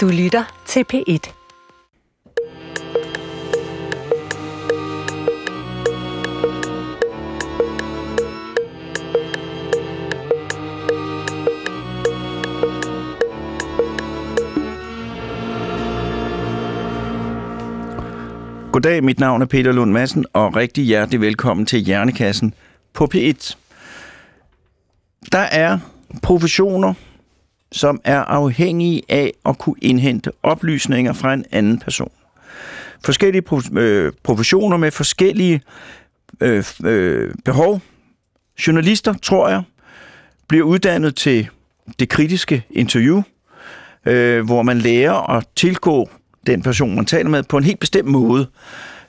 Du lytter til P1. Goddag, mit navn er Peter Lund Madsen, og rigtig hjertelig velkommen til Hjernekassen på P1. Der er professioner, som er afhængige af at kunne indhente oplysninger fra en anden person. Forskellige øh, professioner med forskellige øh, øh, behov. Journalister, tror jeg, bliver uddannet til det kritiske interview, øh, hvor man lærer at tilgå den person, man taler med, på en helt bestemt måde,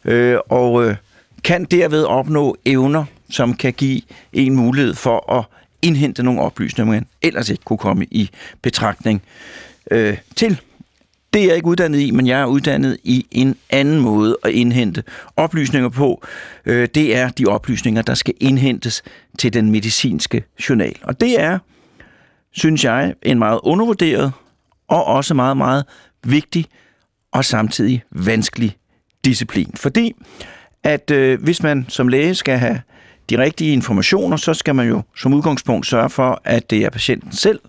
øh, og øh, kan derved opnå evner, som kan give en mulighed for at indhente nogle oplysninger, man ellers ikke kunne komme i betragtning øh, til. Det er jeg ikke uddannet i, men jeg er uddannet i en anden måde at indhente oplysninger på. Øh, det er de oplysninger, der skal indhentes til den medicinske journal. Og det er, synes jeg, en meget undervurderet og også meget, meget vigtig og samtidig vanskelig disciplin. Fordi at øh, hvis man som læge skal have de rigtige informationer, så skal man jo som udgangspunkt sørge for, at det er patienten selv,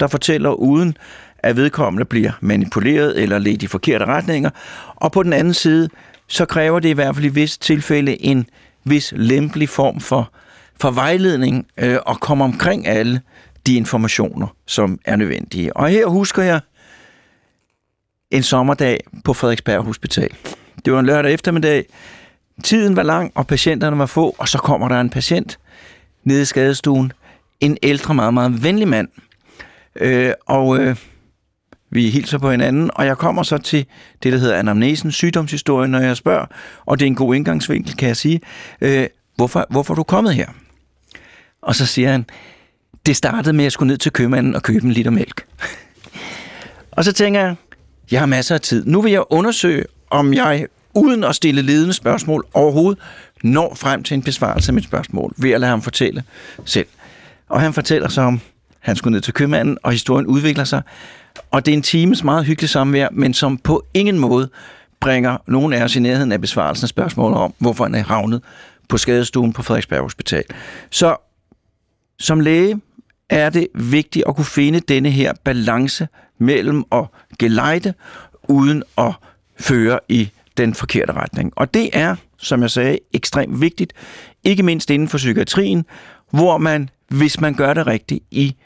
der fortæller, uden at vedkommende bliver manipuleret eller ledt i forkerte retninger. Og på den anden side, så kræver det i hvert fald i visse tilfælde en vis lempelig form for, for vejledning øh, og komme omkring alle de informationer, som er nødvendige. Og her husker jeg en sommerdag på Frederiksberg Hospital. Det var en lørdag eftermiddag. Tiden var lang, og patienterne var få, og så kommer der en patient nede i skadestuen. En ældre, meget, meget venlig mand. Øh, og øh, vi hilser på hinanden, og jeg kommer så til det, der hedder anamnesen, sygdomshistorien, når jeg spørger, og det er en god indgangsvinkel, kan jeg sige, øh, hvorfor, hvorfor er du kommet her? Og så siger han, det startede med, at jeg skulle ned til købmanden og købe en liter mælk. og så tænker jeg, jeg har masser af tid. Nu vil jeg undersøge, om jeg uden at stille ledende spørgsmål overhovedet når frem til en besvarelse af mit spørgsmål, ved at lade ham fortælle selv. Og han fortæller så om, han skulle ned til købmanden, og historien udvikler sig. Og det er en times meget hyggelig samvær, men som på ingen måde bringer nogen af os i nærheden af besvarelsen af spørgsmålet om, hvorfor han er havnet på skadestuen på Frederiksberg Hospital. Så som læge er det vigtigt at kunne finde denne her balance mellem at gelejde uden at føre i den forkerte retning. Og det er, som jeg sagde, ekstremt vigtigt, ikke mindst inden for psykiatrien, hvor man, hvis man gør det rigtigt, i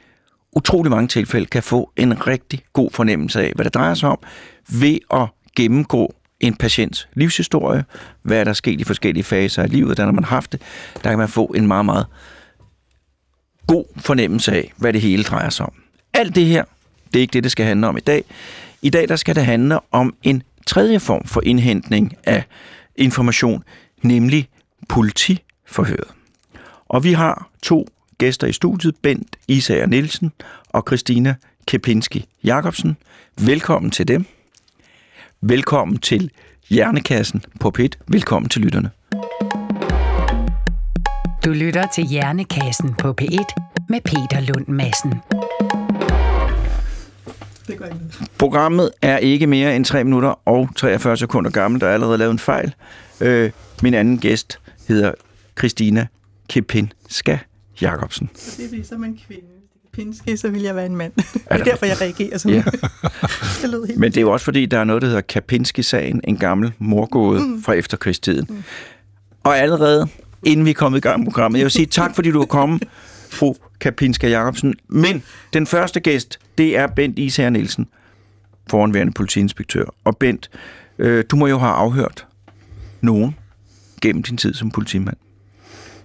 utrolig mange tilfælde kan få en rigtig god fornemmelse af, hvad det drejer sig om, ved at gennemgå en patients livshistorie, hvad er der sket i forskellige faser af livet, der når man har haft det, der kan man få en meget, meget god fornemmelse af, hvad det hele drejer sig om. Alt det her, det er ikke det, det skal handle om i dag. I dag der skal det handle om en tredje form for indhentning af information, nemlig politiforhøret. Og vi har to gæster i studiet, Bent Isager Nielsen og Christina Kepinski Jacobsen. Velkommen til dem. Velkommen til Hjernekassen på PIT. Velkommen til lytterne. Du lytter til Hjernekassen på P1 med Peter Lund Madsen. Programmet er ikke mere end 3 minutter og 43 sekunder gammel. Der er allerede lavet en fejl. Øh, min anden gæst hedder Christina Kepinska Jacobsen. Det er ligesom en kvinde. Pinske, så vil jeg være en mand. Det er derfor, jeg reagerer sådan. Ja. det lød helt Men det er jo også fordi, der er noget, der hedder Kapinski-sagen, en gammel morgåde mm. fra efterkrigstiden. Mm. Og allerede inden vi er kommet i gang med programmet, jeg vil sige tak, fordi du er kommet, fru Kapinska Jacobsen. Men den første gæst, det er Bent Især Nielsen, foranværende politiinspektør. Og Bent, øh, du må jo have afhørt nogen gennem din tid som politimand.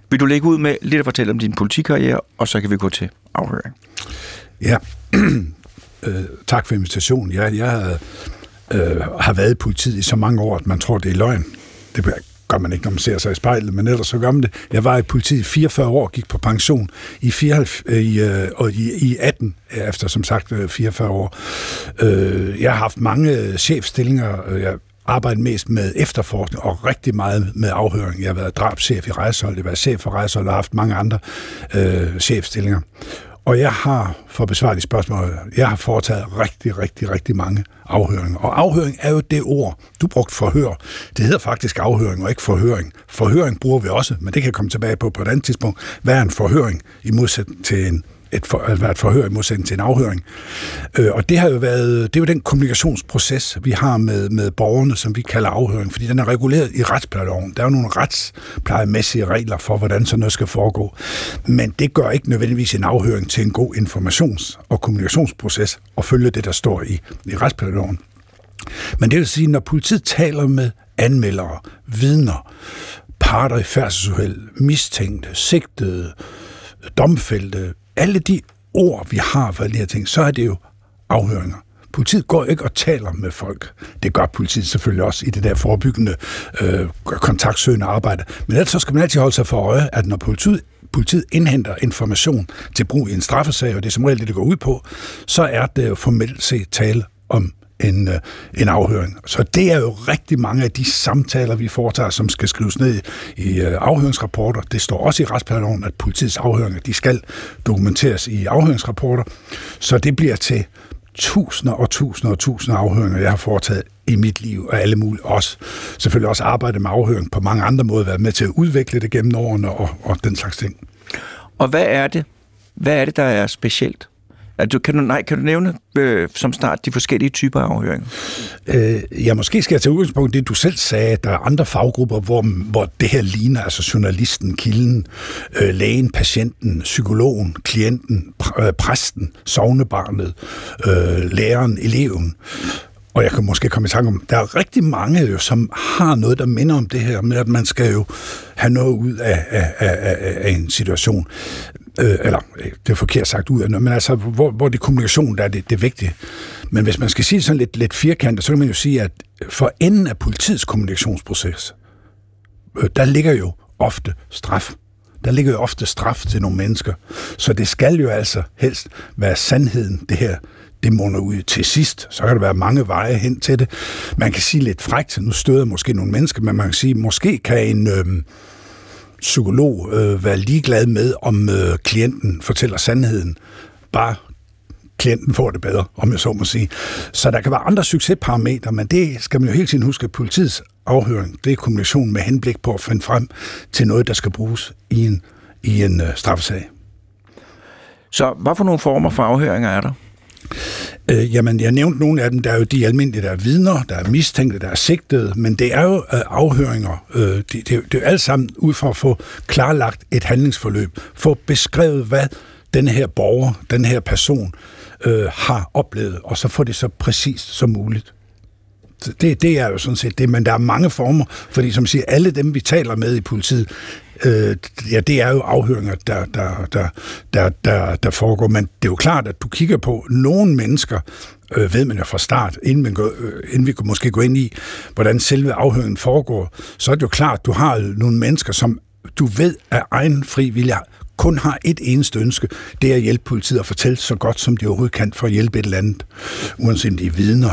Vil du lægge ud med lidt at fortælle om din politikarriere, og så kan vi gå til afhøring. Ja, øh, tak for invitationen. Jeg, jeg øh, har været i politiet i så mange år, at man tror, det er løgn. Det gør man ikke, når man ser sig i spejlet, men ellers så gør man det. Jeg var i politiet 44 år, gik på pension i, 94, øh, i, øh, og i, i 18, øh, efter som sagt 44 øh, år. Øh, jeg har haft mange chefstillinger. Jeg arbejdet mest med efterforskning og rigtig meget med afhøring. Jeg har været drabschef i rejsehold, jeg har været chef for rejsehold og haft mange andre øh, chefstillinger. Og jeg har, for at besvare de spørgsmål, jeg har foretaget rigtig, rigtig, rigtig mange afhøringer. Og afhøring er jo det ord, du brugte forhør. Det hedder faktisk afhøring og ikke forhøring. Forhøring bruger vi også, men det kan jeg komme tilbage på på et andet tidspunkt. Hvad er en forhøring i modsætning til en et, for, at være et forhør i modsætning til en afhøring. Øh, og det har jo været, det er jo den kommunikationsproces, vi har med, med borgerne, som vi kalder afhøring, fordi den er reguleret i retsplejeloven. Der er jo nogle retsplejemæssige regler for, hvordan sådan noget skal foregå. Men det gør ikke nødvendigvis en afhøring til en god informations- og kommunikationsproces og følge det, der står i, i retsplejeloven. Men det vil sige, når politiet taler med anmeldere, vidner, parter i færdselsuheld, mistænkte, sigtede, domfældte, alle de ord, vi har for de her ting, så er det jo afhøringer. Politiet går ikke og taler med folk. Det gør politiet selvfølgelig også i det der forebyggende, øh, kontaktsøgende arbejde. Men ellers så skal man altid holde sig for øje, at når politiet politiet indhenter information til brug i en straffesag, og det er som regel det, det går ud på, så er det jo formelt set tale om en, øh, en afhøring. Så det er jo rigtig mange af de samtaler, vi foretager, som skal skrives ned i øh, afhøringsrapporter. Det står også i retsplanloven, at politiets afhøringer de skal dokumenteres i afhøringsrapporter. Så det bliver til tusinder og tusinder og tusinder afhøringer, jeg har foretaget i mit liv, og alle mulige også. Selvfølgelig også arbejde med afhøring på mange andre måder, været med til at udvikle det gennem årene og, og den slags ting. Og hvad er det? Hvad er det, der er specielt? Altså, kan, du, nej, kan du nævne øh, som start de forskellige typer af afhøringer? Øh, ja, måske skal jeg tage udgangspunkt i det, du selv sagde. Der er andre faggrupper, hvor, hvor det her ligner, altså journalisten, kilden, øh, lægen, patienten, psykologen, klienten, pr- øh, præsten, sovnebarnet, øh, læreren, eleven. Og jeg kan måske komme i tanke om, der er rigtig mange, jo, som har noget, der minder om det her med, at man skal jo have noget ud af, af, af, af en situation øh, eller øh, det er forkert sagt ud af noget, men altså, hvor, hvor det kommunikation, der er det, det er vigtigt. Men hvis man skal sige sådan lidt, lidt firkantet, så kan man jo sige, at for enden af politiets kommunikationsproces, øh, der ligger jo ofte straf. Der ligger jo ofte straf til nogle mennesker. Så det skal jo altså helst være sandheden, det her, det munder ud til sidst. Så kan der være mange veje hen til det. Man kan sige lidt frækt, nu støder måske nogle mennesker, men man kan sige, måske kan en... Øh, psykolog øh, være ligeglad med, om øh, klienten fortæller sandheden. Bare klienten får det bedre, om jeg så må sige. Så der kan være andre succesparametre, men det skal man jo hele tiden huske, at politiets afhøring, det er kommunikation med henblik på at finde frem til noget, der skal bruges i en, i en øh, straffesag. Så hvad for nogle former for afhøringer er der? Øh, jamen, jeg nævnte nogle af dem. Der er jo de almindelige, der er vidner, der er mistænkte, der er sigtede, men det er jo øh, afhøringer. Øh, det, det, det er jo alt sammen ud for at få klarlagt et handlingsforløb, få beskrevet, hvad den her borger, den her person øh, har oplevet, og så få det så præcist som muligt. Det, det er jo sådan set det, men der er mange former, fordi som siger, alle dem, vi taler med i politiet, øh, ja, det er jo afhøringer, der, der, der, der, der, der foregår, men det er jo klart, at du kigger på nogle mennesker, øh, ved man jo fra start, inden, man går, øh, inden vi måske går ind i, hvordan selve afhøringen foregår, så er det jo klart, at du har nogle mennesker, som du ved af egen fri vilje kun har et eneste ønske, det er at hjælpe politiet at fortælle så godt, som de overhovedet kan, for at hjælpe et eller andet. Uanset om de er vidner,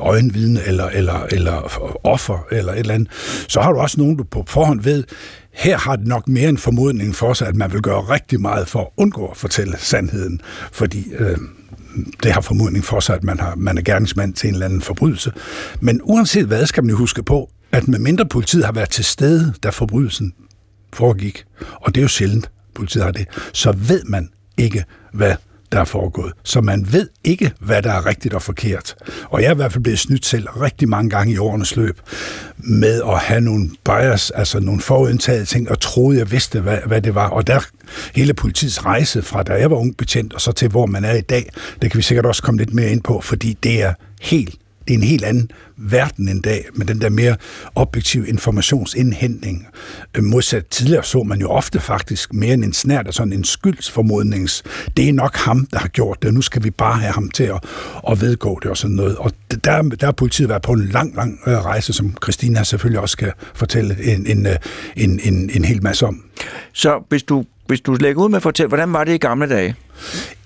øjenvidne, eller, eller, eller offer, eller et eller andet. Så har du også nogen, du på forhånd ved, her har det nok mere en formodning for sig, at man vil gøre rigtig meget for at undgå at fortælle sandheden, fordi øh, det har formodning for sig, at man, har, man er gerningsmand til en eller anden forbrydelse. Men uanset hvad, skal man jo huske på, at med mindre politiet har været til stede, da forbrydelsen foregik, og det er jo sjældent, politiet har det, så ved man ikke, hvad der er foregået. Så man ved ikke, hvad der er rigtigt og forkert. Og jeg er i hvert fald blevet snydt selv rigtig mange gange i årenes løb med at have nogle bias, altså nogle forudindtagede ting, og troede, jeg vidste, hvad, hvad det var. Og der hele politiets rejse fra da jeg var ung betjent, og så til hvor man er i dag, det kan vi sikkert også komme lidt mere ind på, fordi det er helt det er en helt anden verden en dag, med den der mere objektive informationsindhentning. Øh, modsat tidligere så man jo ofte faktisk mere end en snært af sådan en skyldsformodnings. Det er nok ham, der har gjort det, og nu skal vi bare have ham til at, at vedgå det og sådan noget. Og der, der har politiet været på en lang, lang øh, rejse, som Christina selvfølgelig også skal fortælle en, en, øh, en, en, en hel masse om. Så hvis du, hvis du lægger ud med at fortælle, hvordan var det i gamle dage?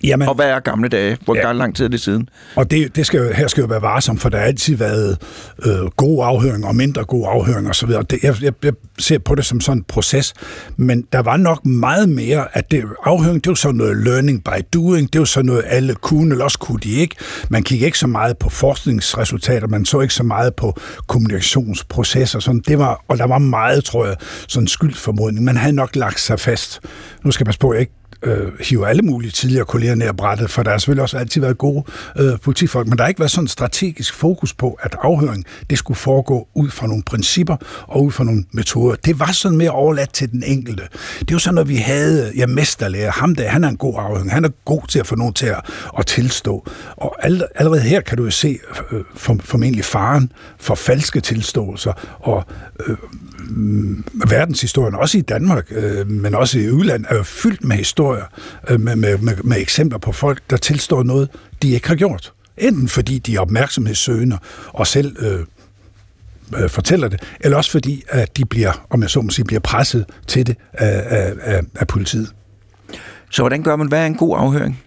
Jamen, og hvad er gamle dage? Hvor ja. lang tid er det siden? Og det, det skal jo, her skal jo være varsom, for der har altid været øh, gode afhøringer og mindre gode afhøringer osv. Det, jeg, jeg, jeg ser på det som sådan en proces, men der var nok meget mere, at det, afhøring, det var sådan noget learning by doing, det var sådan noget, alle kunne, eller også kunne de ikke. Man kiggede ikke så meget på forskningsresultater, man så ikke så meget på kommunikationsprocesser, sådan. Det var, og der var meget, tror jeg, sådan skyldformodning. Man havde nok lagt sig fast. Nu skal jeg passe på, at jeg ikke øh, hiver alle mulige tidligere kolleger ned brættet, for der har selvfølgelig også altid været gode øh, politifolk, men der har ikke været sådan en strategisk fokus på, at afhøring det skulle foregå ud fra nogle principper og ud fra nogle metoder. Det var sådan mere overladt til den enkelte. Det er jo sådan, når vi havde ja, mesterlærer, ham der, han er en god afhøring, han er god til at få nogen til at, at tilstå. Og allerede her kan du jo se øh, for, formentlig faren for falske tilståelser og øh, Mm, verdenshistorien, også i Danmark, øh, men også i udlandet, er jo fyldt med historier, øh, med, med, med, med eksempler på folk, der tilstår noget, de ikke har gjort. Enten fordi de er opmærksomhedssøgende og selv øh, øh, fortæller det, eller også fordi, at de bliver, om jeg så må sige, bliver presset til det af, af, af, af politiet. Så hvordan gør man, hvad er en god afhøring?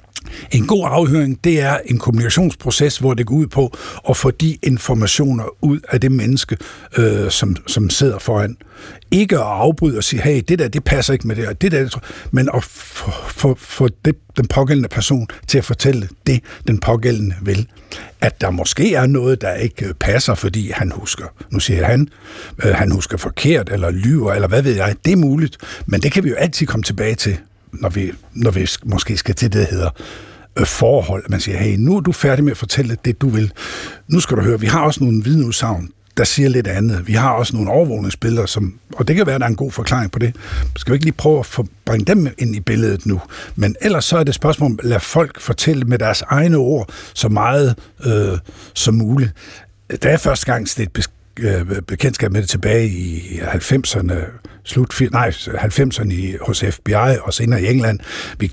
En god afhøring, det er en kommunikationsproces, hvor det går ud på at få de informationer ud af det menneske, øh, som, som sidder foran. Ikke at afbryde og sige, hey, det der, det passer ikke med det, det der, men at få, få den pågældende person til at fortælle det, den pågældende vil. At der måske er noget, der ikke passer, fordi han husker, nu siger han, øh, han husker forkert, eller lyver, eller hvad ved jeg, det er muligt, men det kan vi jo altid komme tilbage til når vi, når vi måske skal til det, der hedder øh, forhold. Man siger, hey, nu er du færdig med at fortælle det, du vil. Nu skal du høre, vi har også nogle vidneudsagn, der siger lidt andet. Vi har også nogle overvågningsbilleder, som, og det kan være, at der er en god forklaring på det. Skal vi ikke lige prøve at bringe dem ind i billedet nu? Men ellers så er det spørgsmål om at lade folk fortælle med deres egne ord så meget øh, som muligt. Da jeg første gang stedte øh, bekendtskab med det tilbage i 90'erne, slut nej, 90'erne i, hos FBI og senere i England.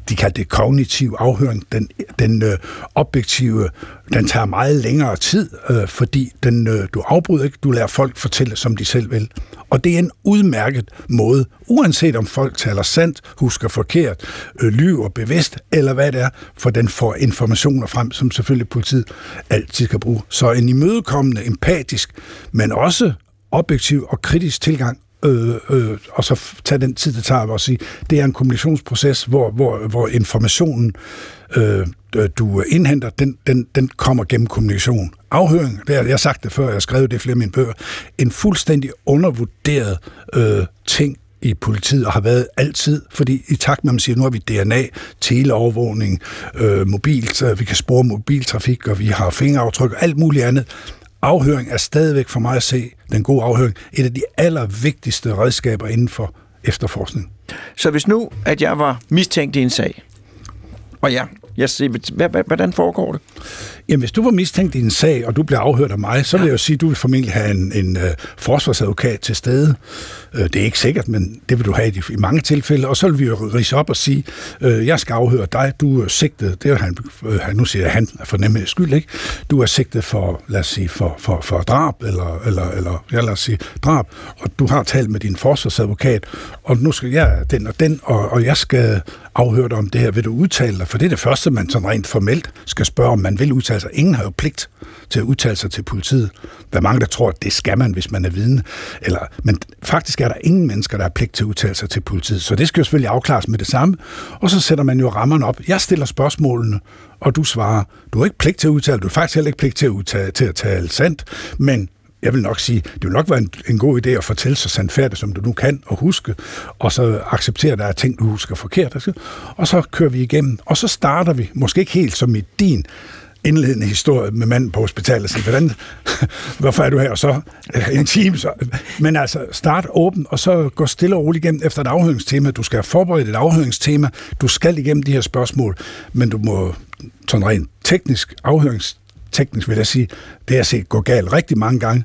De kaldte det kognitiv afhøring. Den, den øh, objektive, den tager meget længere tid, øh, fordi den, øh, du afbryder ikke, du lærer folk fortælle, som de selv vil. Og det er en udmærket måde, uanset om folk taler sandt, husker forkert, øh, lyver bevidst, eller hvad det er, for den får informationer frem, som selvfølgelig politiet altid kan bruge. Så en imødekommende, empatisk, men også objektiv og kritisk tilgang øh, øh, og så tage den tid, det tager at sige, det er en kommunikationsproces, hvor, hvor, hvor informationen, øh, du indhenter, den, den, den kommer gennem kommunikation. Afhøring, det har jeg har sagt det før, jeg har skrevet det i flere af mine bøger, en fuldstændig undervurderet øh, ting i politiet, og har været altid, fordi i takt med, at man siger, nu har vi DNA, teleovervågning, øh, mobilt, vi kan spore mobiltrafik, og vi har fingeraftryk og alt muligt andet, afhøring er stadigvæk for mig at se, den gode afhøring, et af de allervigtigste redskaber inden for efterforskning. Så hvis nu, at jeg var mistænkt i en sag, og ja, jeg siger, hvordan foregår det? Jamen, hvis du var mistænkt i en sag, og du bliver afhørt af mig, så vil jeg jo sige, at du vil formentlig have en, en uh, forsvarsadvokat til stede. Uh, det er ikke sikkert, men det vil du have i, i mange tilfælde. Og så vil vi jo rise op og sige, uh, jeg skal afhøre dig, du er sigtet, det er han, uh, nu siger jeg han for nemmhed skyld, ikke? Du er sigtet for, lad os sige, for, for, for drab, eller, eller, eller ja, lad os sige, drab, og du har talt med din forsvarsadvokat, og nu skal jeg den og den, og, og jeg skal afhørt om det her, vil du udtale dig? For det er det første, man sådan rent formelt skal spørge, om man vil udtale sig. ingen har jo pligt til at udtale sig til politiet. Der er mange, der tror, at det skal man, hvis man er vidne. Eller, men faktisk er der ingen mennesker, der har pligt til at udtale sig til politiet. Så det skal jo selvfølgelig afklares med det samme. Og så sætter man jo rammerne op. Jeg stiller spørgsmålene, og du svarer. Du har ikke pligt til at udtale. Du har faktisk heller ikke pligt til at, udtale, til at tale sandt. Men jeg vil nok sige, det vil nok være en, en god idé at fortælle så sandfærdigt, som du nu kan, og huske, og så acceptere, at der er ting, du husker forkert. Og så kører vi igennem, og så starter vi, måske ikke helt som i din indledende historie med manden på hospitalet og sige, hvordan, hvorfor er du her? Og så øh, en time. Så. Men altså, start åben, og så gå stille og roligt igennem efter et afhøringstema. Du skal have forberedt et afhøringstema. Du skal igennem de her spørgsmål, men du må sådan rent teknisk, teknisk vil jeg sige, det har set gå galt rigtig mange gange.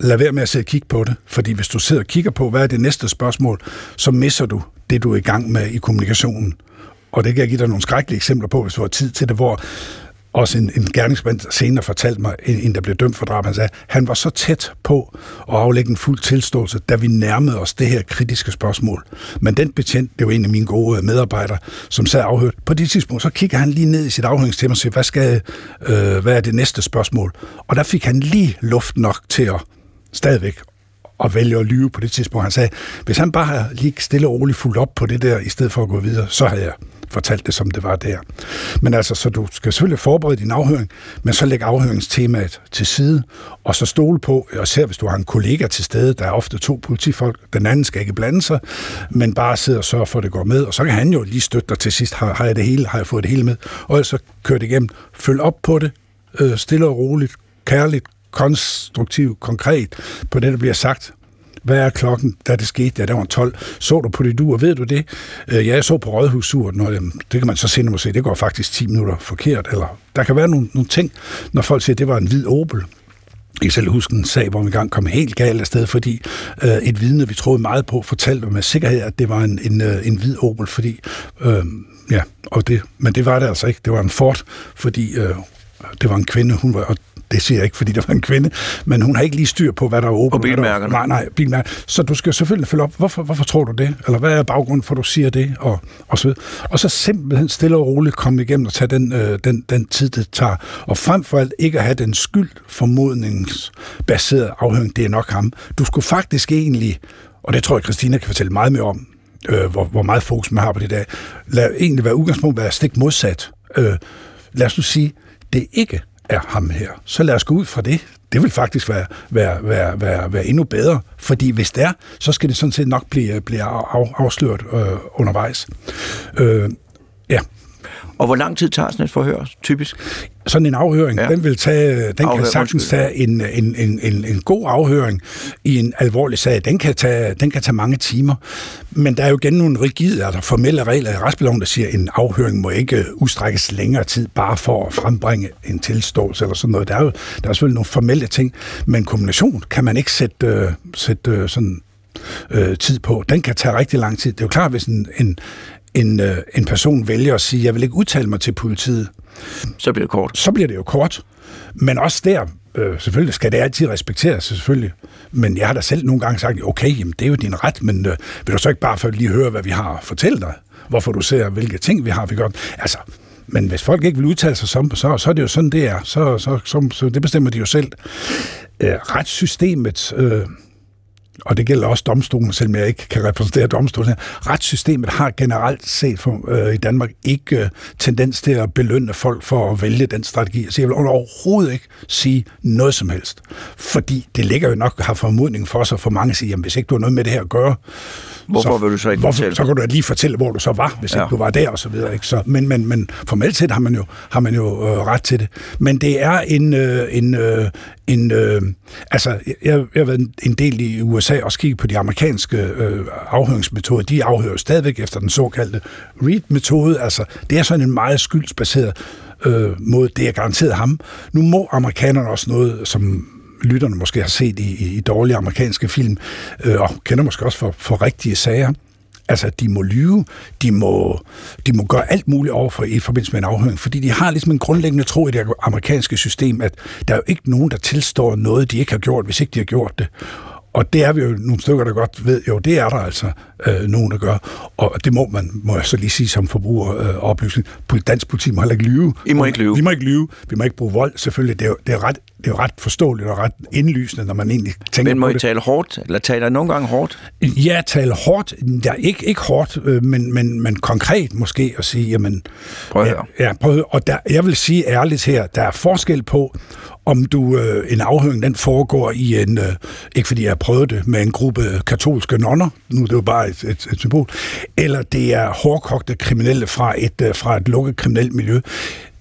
Lad være med at sidde og kigge på det, fordi hvis du sidder og kigger på, hvad er det næste spørgsmål, så misser du det, du er i gang med i kommunikationen. Og det kan jeg give dig nogle skrækkelige eksempler på, hvis du har tid til det, hvor også en, en gerningsmand senere fortalte mig, en, en der blev dømt for drab, han sagde, han var så tæt på at aflægge en fuld tilståelse, da vi nærmede os det her kritiske spørgsmål. Men den betjent, det var en af mine gode øh, medarbejdere, som sad afhørt. På det tidspunkt, så kigger han lige ned i sit afhøringstema og siger, hvad, skal, øh, hvad er det næste spørgsmål? Og der fik han lige luft nok til at stadigvæk at vælge at lyve på det tidspunkt. Han sagde, hvis han bare havde lige stille og roligt fulgt op på det der, i stedet for at gå videre, så havde jeg fortalte det, som det var der. Men altså, så du skal selvfølgelig forberede din afhøring, men så læg afhøringstemaet til side, og så stole på, og ser hvis du har en kollega til stede, der er ofte to politifolk, den anden skal ikke blande sig, men bare sidde og sørge for, at det går med, og så kan han jo lige støtte dig til sidst, har, har jeg det hele, har jeg fået det hele med, og så kør det igennem, følg op på det, øh, stille og roligt, kærligt, konstruktivt, konkret på det, der bliver sagt. Hvad er klokken, da det skete? Ja, der var 12. Så du på dit ur? Ved du det? Øh, ja, jeg så på rådhusuret. Når, det kan man så senere se, det går faktisk 10 minutter forkert. Eller der kan være nogle, nogle ting, når folk siger, at det var en hvid Opel. Jeg kan selv huske en sag, hvor vi engang kom helt galt afsted, fordi øh, et vidne, vi troede meget på, fortalte med sikkerhed, at det var en, en, øh, en hvid Opel, fordi, øh, ja, og det, men det var det altså ikke. Det var en Ford, fordi øh, det var en kvinde, hun var, og det siger jeg ikke, fordi der var en kvinde, men hun har ikke lige styr på, hvad der er åbent. Og bilmærkerne. Nej, nej, bilmærker. Så du skal selvfølgelig følge op, hvorfor, hvorfor tror du det? Eller hvad er baggrunden for, at du siger det? Og, og, så, og så simpelthen stille og roligt komme igennem og tage den, øh, den, den tid, det tager. Og frem for alt ikke at have den skyld formodningsbaserede afhøring, det er nok ham. Du skulle faktisk egentlig, og det tror jeg, Christina kan fortælle meget mere om, øh, hvor, hvor meget fokus man har på det der, lad egentlig være udgangspunkt være stik modsat. Øh, lad os nu sige, det ikke er ham her. Så lad os gå ud fra det. Det vil faktisk være, være, være, være, være endnu bedre, fordi hvis det er, så skal det sådan set nok blive, blive af, afsløret øh, undervejs. Øh, ja. Og hvor lang tid tager sådan et forhør, typisk? sådan en afhøring, ja. den, vil tage, den kan sagtens tage en, en, en, en, en god afhøring i en alvorlig sag. Den kan, tage, den kan tage mange timer. Men der er jo igen nogle rigide, altså formelle regler i retsbeloven, der siger, at en afhøring må ikke udstrækkes længere tid, bare for at frembringe en tilståelse eller sådan noget. Der er jo der er selvfølgelig nogle formelle ting, men kombination kan man ikke sætte, øh, sætte øh, sådan øh, tid på. Den kan tage rigtig lang tid. Det er jo klart, hvis en, en, en, øh, en person vælger at sige, jeg vil ikke udtale mig til politiet, så bliver det kort. Så bliver det jo kort. Men også der, øh, selvfølgelig skal det altid respekteres, selvfølgelig. Men jeg har da selv nogle gange sagt, okay, jamen, det er jo din ret, men øh, vil du så ikke bare for lige høre, hvad vi har at fortælle dig? Hvorfor du ser, hvilke ting vi har, vi gør? Altså, men hvis folk ikke vil udtale sig som, så, så er det jo sådan, det er. Så, så, så, så det bestemmer de jo selv. Øh, retssystemet... Øh, og det gælder også domstolen, selvom jeg ikke kan repræsentere domstolen Retssystemet har generelt set for, øh, i Danmark ikke øh, tendens til at belønne folk for at vælge den strategi. Så jeg vil overhovedet ikke sige noget som helst. Fordi det ligger jo nok har formodning for sig for mange siger, jamen hvis ikke du har noget med det her at gøre, Hvorfor så, vil du så ikke hvorfor, fortælle? Så kan du lige fortælle, hvor du så var, hvis ja. ikke du var der og så videre. Ikke? Så, men, men, men formelt set har man jo, har man jo øh, ret til det. Men det er en, øh, en, øh, en øh, altså, jeg, jeg har været en del i USA og kigget på de amerikanske øh, afhøringsmetoder. De afhører stadigvæk efter den såkaldte READ-metode. Altså, det er sådan en meget skyldsbaseret øh, måde. Det er garanteret ham. Nu må amerikanerne også noget, som lytterne måske har set i, i dårlige amerikanske film, øh, og kender måske også for, for rigtige sager. Altså, de må lyve, de må, de må gøre alt muligt over for i forbindelse med en afhøring, fordi de har ligesom en grundlæggende tro i det amerikanske system, at der er jo ikke nogen, der tilstår noget, de ikke har gjort, hvis ikke de har gjort det. Og det er vi jo nogle stykker, der godt ved, jo, det er der altså øh, nogen, der gør. Og det må man, må jeg så lige sige som forbruger øh, oplysning. Dansk politi må heller ikke lyve. I må ikke lyve. Vi må ikke lyve. Vi må ikke bruge vold, selvfølgelig. Det er jo, det er ret, det er jo ret forståeligt og ret indlysende, når man egentlig tænker Men må på I det. tale hårdt? Eller taler nogle gange hårdt? Ja, tale hårdt. Ja, ikke, ikke hårdt, øh, men, men, men konkret måske at sige, jamen... Prøv at høre. Ja, ja prøv at høre. Og der, jeg vil sige ærligt her, der er forskel på, om du øh, en afhøring den foregår i en, øh, ikke fordi jeg har prøvet det, med en gruppe katolske nonner, nu er det jo bare et, et, et symbol, eller det er hårdkogte kriminelle fra et, øh, fra et lukket kriminelt miljø.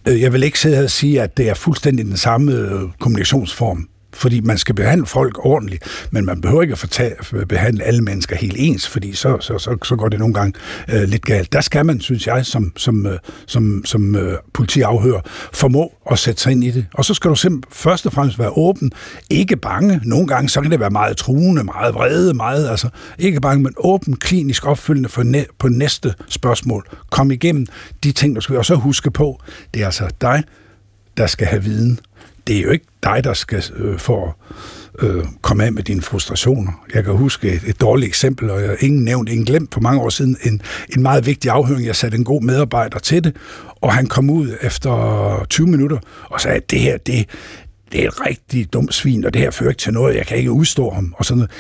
Øh, jeg vil ikke sidde her og sige, at det er fuldstændig den samme øh, kommunikationsform fordi man skal behandle folk ordentligt, men man behøver ikke at fortage, behandle alle mennesker helt ens, fordi så, så, så, så går det nogle gange øh, lidt galt. Der skal man, synes jeg, som, som, øh, som, som øh, politiafhører, formå at sætte sig ind i det. Og så skal du simpelthen først og fremmest være åben, ikke bange. Nogle gange så kan det være meget truende, meget vrede, meget, altså ikke bange, men åben, klinisk opfølgende for næ- på næste spørgsmål. Kom igennem de ting, du skal og så huske på, det er altså dig, der skal have viden. Det er jo ikke dig, der skal øh, få øh, komme af med dine frustrationer. Jeg kan huske et, et dårligt eksempel, og jeg har ingen nævnt, ingen glemt for mange år siden, en, en meget vigtig afhøring. Jeg satte en god medarbejder til det, og han kom ud efter 20 minutter og sagde, at det her, det, det er et rigtig dumt svin, og det her fører ikke til noget, jeg kan ikke udstå ham, og sådan noget.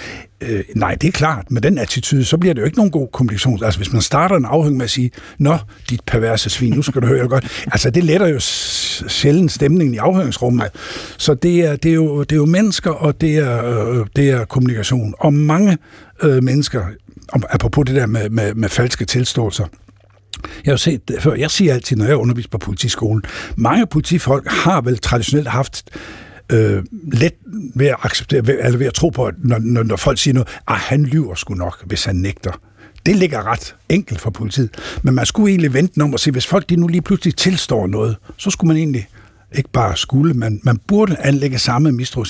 Øh, nej, det er klart, med den attitude, så bliver det jo ikke nogen god kommunikation. Altså, hvis man starter en afhæng med at sige, nå, dit perverse svin, nu skal du høre det godt. Altså, det letter jo sjældent stemningen i afhøringsrummet. Så det er, det, er jo, det er jo mennesker, og det er, øh, det er kommunikation. Og mange øh, mennesker, apropos det der med, med, med falske tilståelser, jeg har set det før. Jeg siger altid, når jeg underviser på politiskolen, mange politifolk har vel traditionelt haft øh, let ved at acceptere, ved, eller ved at tro på, at når, når, når folk siger noget, at ah, han lyver sgu nok, hvis han nægter. Det ligger ret enkelt for politiet. Men man skulle egentlig vente om at se, hvis folk de nu lige pludselig tilstår noget, så skulle man egentlig ikke bare skulle, man, man burde anlægge samme mistro.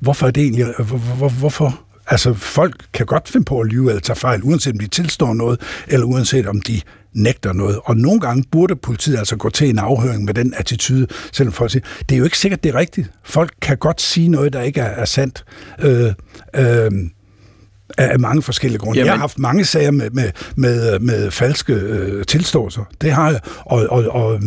Hvorfor er det egentlig, hvor, hvor, hvorfor Altså, folk kan godt finde på at lyve eller tage fejl, uanset om de tilstår noget, eller uanset om de nægter noget. Og nogle gange burde politiet altså gå til en afhøring med den attitude, selvom folk siger, det er jo ikke sikkert, det er rigtigt. Folk kan godt sige noget, der ikke er, er sandt. Øh, øh, af mange forskellige grunde. Jamen. Jeg har haft mange sager med, med, med, med falske øh, tilståelser. Det har jeg. Og, og, og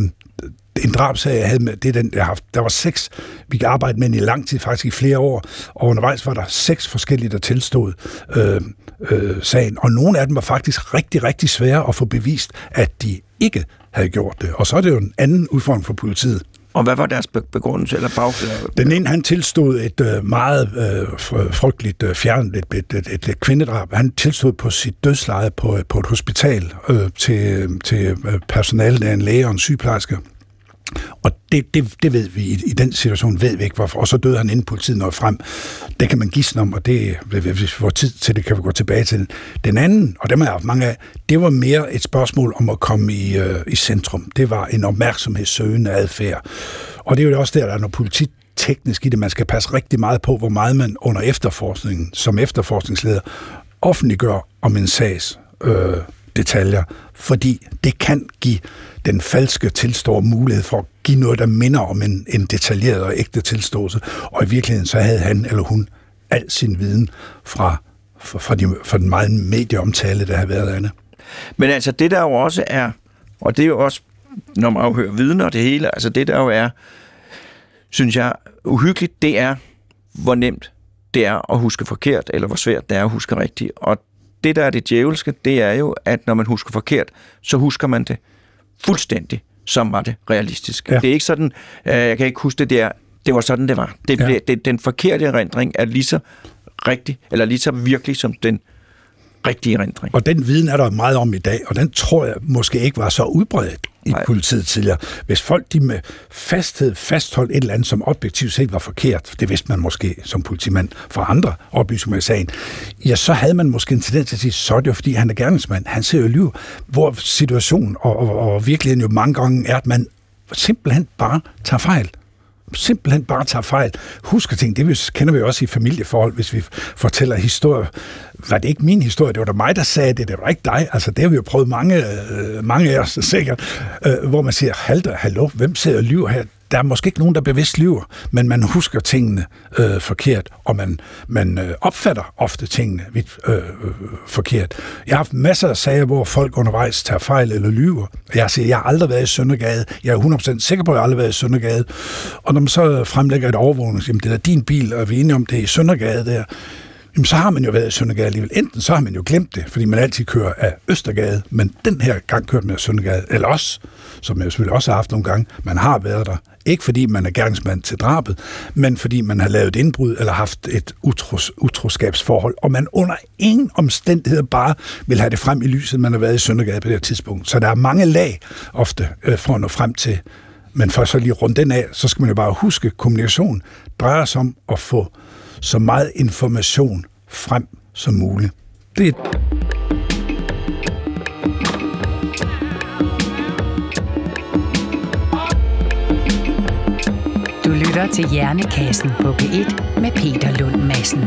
en drabsag, jeg havde med, det er den, jeg har haft. Der var seks, vi kan arbejde med i lang tid, faktisk i flere år, og undervejs var der seks forskellige, der tilstod øh, øh, sagen, og nogle af dem var faktisk rigtig, rigtig svære at få bevist, at de ikke havde gjort det. Og så er det jo en anden udfordring for politiet. Og hvad var deres begrundelse eller bagfælde? Den ene, han tilstod et øh, meget øh, frygteligt øh, fjernet, et, et, et, et kvindedrab. Han tilstod på sit dødsleje på, på et hospital øh, til, til øh, personalet af en læge og en sygeplejerske. Og det, det, det ved vi, i, i den situation ved vi ikke hvorfor. Og så døde han inden politiet nåede frem. Det kan man gisne om, og det, hvis vi får tid til det, kan vi gå tilbage til den. Den anden, og dem har jeg haft mange af, det var mere et spørgsmål om at komme i, øh, i centrum. Det var en opmærksomhedssøgende adfærd. Og det er jo også der, der er noget politi teknisk i det. Man skal passe rigtig meget på, hvor meget man under efterforskningen, som efterforskningsleder, offentliggør om en sags øh, detaljer, fordi det kan give den falske tilstår mulighed for at give noget, der minder om en, en detaljeret og ægte tilståelse. Og i virkeligheden så havde han eller hun al sin viden fra, fra, fra, de, fra den meget medieomtale, der har været af Men altså det der jo også er, og det er jo også, når man afhører vidner og det hele, altså det der jo er, synes jeg, uhyggeligt, det er, hvor nemt det er at huske forkert, eller hvor svært det er at huske rigtigt. Og det, der er det djævelske, det er jo, at når man husker forkert, så husker man det fuldstændig, som var det realistisk. Ja. Det er ikke sådan, øh, jeg kan ikke huske det der, det var sådan, det var. Det, ja. det, den forkerte erindring er lige så rigtig, eller lige så virkelig som den rigtige erindring. Og den viden er der meget om i dag, og den tror jeg måske ikke var så udbredt i Nej. politiet tidligere. Hvis folk de med fasthed fastholdt et eller andet, som objektivt set var forkert, det vidste man måske som politimand fra andre oplysninger i sagen, ja, så havde man måske en tendens til at sige, så er det jo fordi, han er gerningsmand. Han ser jo liv, hvor situationen og, og, og virkeligheden jo mange gange er, at man simpelthen bare tager fejl simpelthen bare tager fejl. Husker ting, det kender vi også i familieforhold, hvis vi fortæller historier. Var det ikke min historie? Det var da mig, der sagde det. Det var ikke dig. Altså, det har vi jo prøvet mange, øh, mange af os sikkert, øh, hvor man siger, halter, hallo, hvem sidder og lyver her? Der er måske ikke nogen, der bevidst lyver, men man husker tingene øh, forkert, og man, man øh, opfatter ofte tingene vidt, øh, øh, forkert. Jeg har haft masser af sager, hvor folk undervejs tager fejl eller lyver. Jeg siger, jeg har aldrig været i Søndergade. Jeg er 100% sikker på, at jeg aldrig har været i Søndergade. Og når man så fremlægger et overvågning, jamen det er din bil, og vi er enige om det er i Søndergade der, jamen så har man jo været i Søndergade alligevel. Enten så har man jo glemt det, fordi man altid kører af Østergade, men den her gang kørt med Søndergade, eller også, som jeg selvfølgelig også har haft nogle gange, man har været der. Ikke fordi man er gerningsmand til drabet, men fordi man har lavet indbrud eller haft et utros, utroskabsforhold, og man under ingen omstændigheder bare vil have det frem i lyset, man har været i Søndergade på det her tidspunkt. Så der er mange lag ofte øh, for at nå frem til. Men for så lige rundt den af, så skal man jo bare huske, at kommunikation drejer sig om at få så meget information frem som muligt. Det er lytter til Hjernekassen på P1 med Peter Lund Madsen.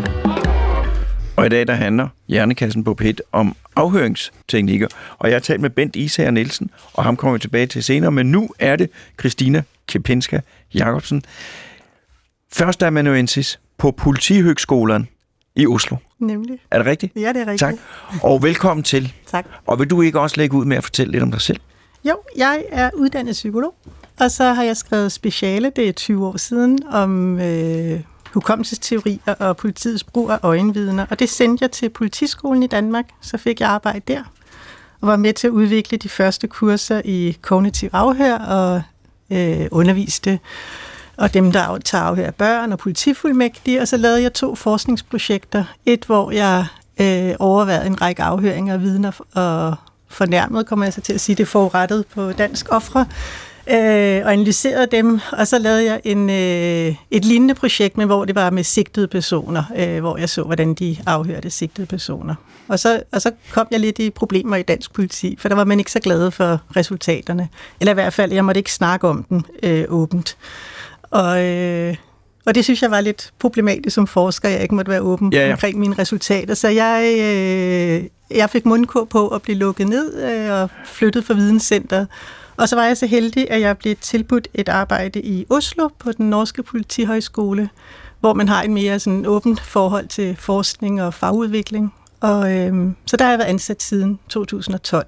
Og i dag der handler Hjernekassen på P1 om afhøringsteknikker. Og jeg har talt med Bent Isager Nielsen, og ham kommer vi tilbage til senere. Men nu er det Christina Kepinska Jacobsen, først amanuensis på Politihøgskolen i Oslo. Nemlig. Er det rigtigt? Ja, det er rigtigt. Tak. Og velkommen til. Tak. Og vil du ikke også lægge ud med at fortælle lidt om dig selv? Jo, jeg er uddannet psykolog, og så har jeg skrevet speciale, det er 20 år siden, om øh, hukommelsesteorier og politiets brug af øjenvidner. Og det sendte jeg til politiskolen i Danmark, så fik jeg arbejde der. Og var med til at udvikle de første kurser i kognitiv afhør og øh, underviste og dem, der tager afhør af børn og politifuldmægtige. Og så lavede jeg to forskningsprojekter. Et, hvor jeg øh, overvejede en række afhøringer af vidner og fornærmet, kommer jeg så til at sige, det forurettet på dansk ofre, øh, og analyserede dem, og så lavede jeg en, øh, et lignende projekt, men hvor det var med sigtede personer, øh, hvor jeg så, hvordan de afhørte sigtede personer. Og så, og så kom jeg lidt i problemer i dansk politi, for der var man ikke så glade for resultaterne. Eller i hvert fald, jeg måtte ikke snakke om dem øh, åbent. Og, øh, og det synes jeg var lidt problematisk som forsker, jeg ikke måtte være åben Ja, ja. omkring mine resultater. Så jeg, øh, jeg fik mundkur på at blive lukket ned øh, og flyttet fra videnscenteret. Og så var jeg så heldig, at jeg blev tilbudt et arbejde i Oslo på den norske politihøjskole, hvor man har en mere sådan åbent forhold til forskning og fagudvikling. Og, øh, så der har jeg været ansat siden 2012.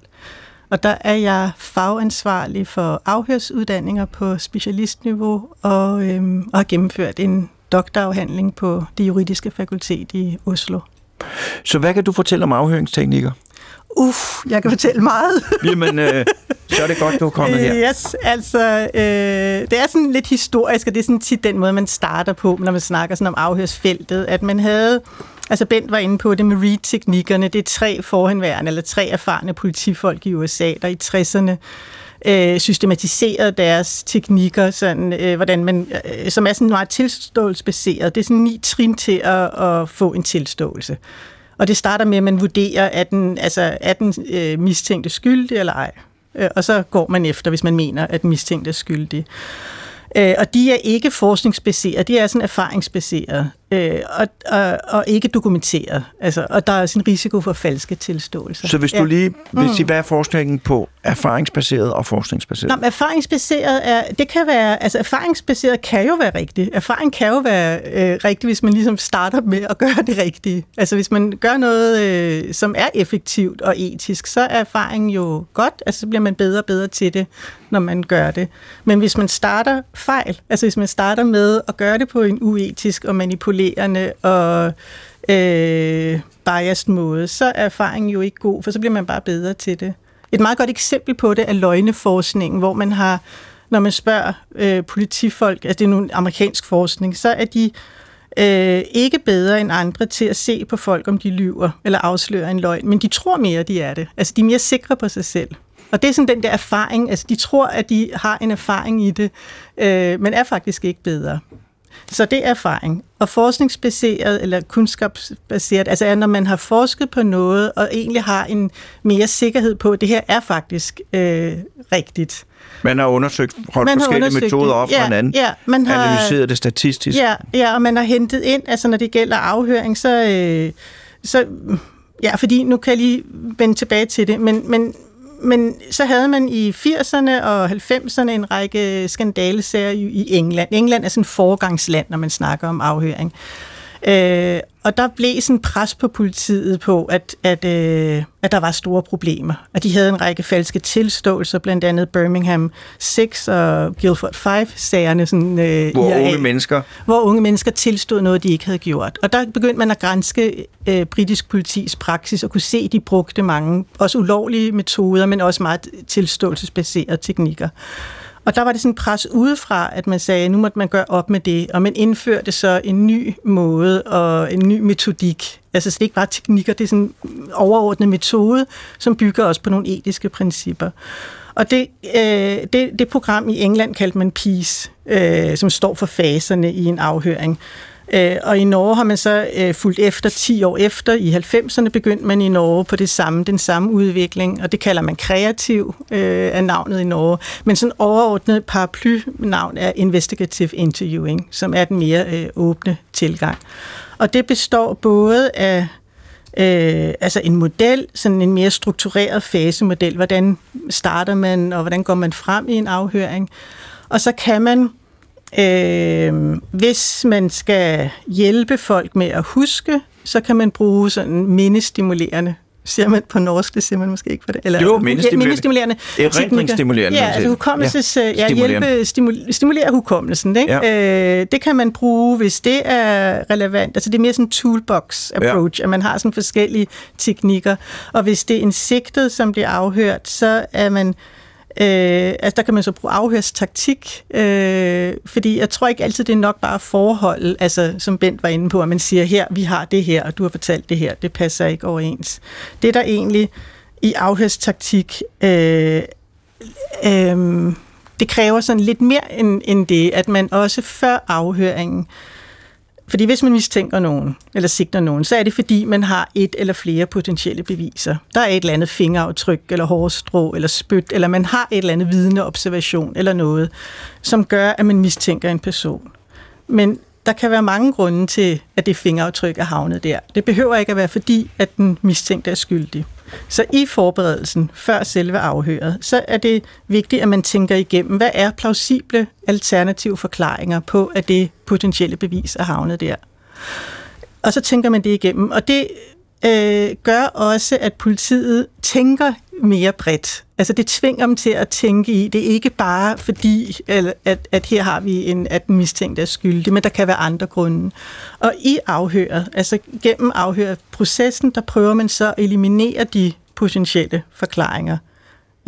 Og der er jeg fagansvarlig for afhørsuddannelser på specialistniveau og, øh, og har gennemført en doktorafhandling på det juridiske fakultet i Oslo. Så hvad kan du fortælle om afhøringsteknikker? Uff, jeg kan fortælle meget. Jamen, øh, så er det godt, du er kommet her. Yes, altså, øh, det er sådan lidt historisk, og det er sådan tit den måde, man starter på, når man snakker sådan om afhørsfeltet, at man havde, altså Bent var inde på det med READ-teknikkerne, det er tre forhenværende, eller tre erfarne politifolk i USA, der i 60'erne øh, systematiseret deres teknikker, sådan, øh, hvordan man, øh, som er sådan meget tilståelsesbaseret. Det er sådan ni trin til at, at få en tilståelse. Og det starter med, at man vurderer, at den, altså, er den øh, mistænkte skyldig eller ej. Øh, og så går man efter, hvis man mener, at den mistænkte er skyldig. Øh, og de er ikke forskningsbaseret, de er sådan erfaringsbaseret øh, og, og, og ikke dokumenteret. Altså, og der er sådan en risiko for falske tilståelser. Så hvis du lige vil sige, hvad er forskningen på erfaringsbaseret og forskningsbaseret? Nå, men erfaringsbaseret er, det kan være, altså erfaringsbaseret kan jo være rigtigt. Erfaring kan jo være øh, rigtigt, hvis man ligesom starter med at gøre det rigtige. Altså hvis man gør noget, øh, som er effektivt og etisk, så er erfaringen jo godt, altså så bliver man bedre og bedre til det, når man gør det. Men hvis man starter fejl, altså hvis man starter med at gøre det på en uetisk og manipulerende og øh, biased måde, så er erfaringen jo ikke god, for så bliver man bare bedre til det. Et meget godt eksempel på det er løgneforskningen, hvor man har, når man spørger øh, politifolk, altså det er nu amerikansk forskning, så er de øh, ikke bedre end andre til at se på folk, om de lyver eller afslører en løgn, men de tror mere, de er det. Altså de er mere sikre på sig selv. Og det er sådan den der erfaring, altså de tror, at de har en erfaring i det, øh, men er faktisk ikke bedre. Så det er erfaring. Og forskningsbaseret eller kunskabsbaseret, altså er, når man har forsket på noget, og egentlig har en mere sikkerhed på, at det her er faktisk øh, rigtigt. Man har undersøgt, holdt Man har forskellige undersøgt metoder op fra Ja, hinanden, ja, man har- analyseret det statistisk. Ja, ja, og man har hentet ind, altså når det gælder afhøring, så, øh, så ja, fordi nu kan jeg lige vende tilbage til det, men, men, men så havde man i 80'erne og 90'erne en række skandalesager i England. England er sådan et foregangsland, når man snakker om afhøring. Øh, og der blev sådan pres på politiet på, at, at, øh, at der var store problemer. Og de havde en række falske tilståelser, blandt andet Birmingham 6 og Guildford 5-sagerne. Sådan, øh, Hvor IRA unge mennesker hvor unge mennesker tilstod noget, de ikke havde gjort. Og der begyndte man at grænske øh, britisk politis praksis og kunne se, at de brugte mange, også ulovlige metoder, men også meget tilståelsesbaserede teknikker. Og der var det sådan pres udefra, at man sagde, at nu måtte man gøre op med det, og man indførte så en ny måde og en ny metodik. Altså så det er ikke bare teknikker, det er sådan en overordnet metode, som bygger også på nogle etiske principper. Og det, øh, det, det program i England kaldte man PEACE, øh, som står for faserne i en afhøring. Øh, og i Norge har man så øh, fulgt efter 10 år efter. I 90'erne begyndte man i Norge på det samme, den samme udvikling, og det kalder man kreativ øh, af navnet i Norge. Men sådan overordnet paraply-navn er investigative interviewing, som er den mere øh, åbne tilgang. Og det består både af øh, altså en model, sådan en mere struktureret fasemodel. Hvordan starter man, og hvordan går man frem i en afhøring? Og så kan man, øh, hvis man skal hjælpe folk med at huske, så kan man bruge sådan mindestimulerende siger man på norsk, det siger man måske ikke på det. Eller, jo, mindestimulerende. mindestimulerende Erindringsstimulerende. Ja, altså hukommelses, ja, ja hjælpe, stimul, stimulere hukommelsen. Ikke? Ja. Øh, det kan man bruge, hvis det er relevant. Altså det er mere sådan en toolbox approach, ja. at man har sådan forskellige teknikker. Og hvis det er en sigtet, som bliver afhørt, så er man Øh, altså der kan man så bruge afhørstaktik, øh, fordi jeg tror ikke altid, det er nok bare forhold, altså som Bent var inde på, at man siger, her, vi har det her, og du har fortalt det her, det passer ikke overens. Det der egentlig i afhørstaktik, øh, øh, det kræver sådan lidt mere end, end det, at man også før afhøringen fordi hvis man mistænker nogen, eller sigter nogen, så er det fordi, man har et eller flere potentielle beviser. Der er et eller andet fingeraftryk, eller hårstrå, eller spyt, eller man har et eller andet vidneobservation, eller noget, som gør, at man mistænker en person. Men der kan være mange grunde til, at det fingeraftryk er havnet der. Det behøver ikke at være fordi, at den mistænkte er skyldig. Så i forberedelsen, før selve afhøret, så er det vigtigt, at man tænker igennem, hvad er plausible alternative forklaringer på, at det potentielle bevis er havnet der. Og så tænker man det igennem, og det øh, gør også, at politiet tænker mere bredt. Altså det tvinger dem til at tænke i, det er ikke bare fordi, at, at her har vi en, at den mistænkte er skyldig, men der kan være andre grunde. Og i afhøret, altså gennem afhørprocessen, der prøver man så at eliminere de potentielle forklaringer.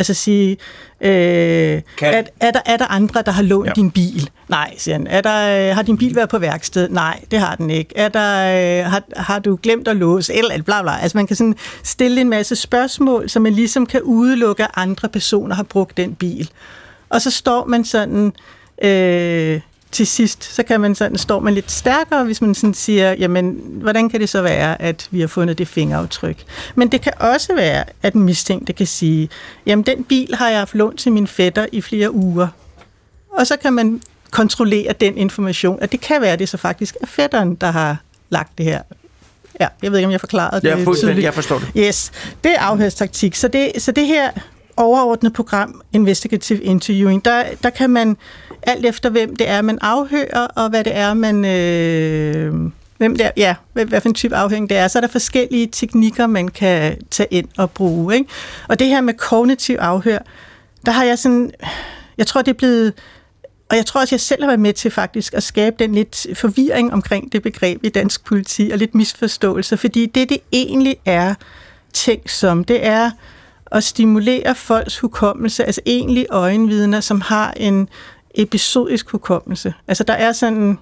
Altså sige, øh, er, er, der, er der andre, der har lånt ja. din bil? Nej, siger han. Er der, øh, har din bil været på værksted? Nej, det har den ikke. Er der, øh, har, har du glemt at låse? Eller bla bla. Altså man kan sådan stille en masse spørgsmål, så man ligesom kan udelukke, at andre personer har brugt den bil. Og så står man sådan... Øh, til sidst, så kan man sådan, står man lidt stærkere, hvis man sådan siger, jamen, hvordan kan det så være, at vi har fundet det fingeraftryk? Men det kan også være, at den mistænkte kan sige, jamen, den bil har jeg haft lånt til min fætter i flere uger. Og så kan man kontrollere den information, at det kan være, at det så faktisk er fætteren, der har lagt det her Ja, jeg ved ikke, om jeg forklarede det ja, tydeligt. Jeg forstår det. Yes, det er afhørstaktik. Så det, så det her overordnede program, Investigative Interviewing, der, der kan man alt efter hvem det er, man afhører, og hvad det er, man... Øh, hvem det er, ja, hvad, hvad for en type afhængig det er, så er der forskellige teknikker, man kan tage ind og bruge. Ikke? Og det her med kognitiv afhør, der har jeg sådan, jeg tror det er blevet, og jeg tror også, jeg selv har været med til faktisk at skabe den lidt forvirring omkring det begreb i dansk politi, og lidt misforståelse, fordi det, det egentlig er tænkt som, det er at stimulere folks hukommelse, altså egentlig øjenvidner, som har en episodisk hukommelse. Altså der er sådan,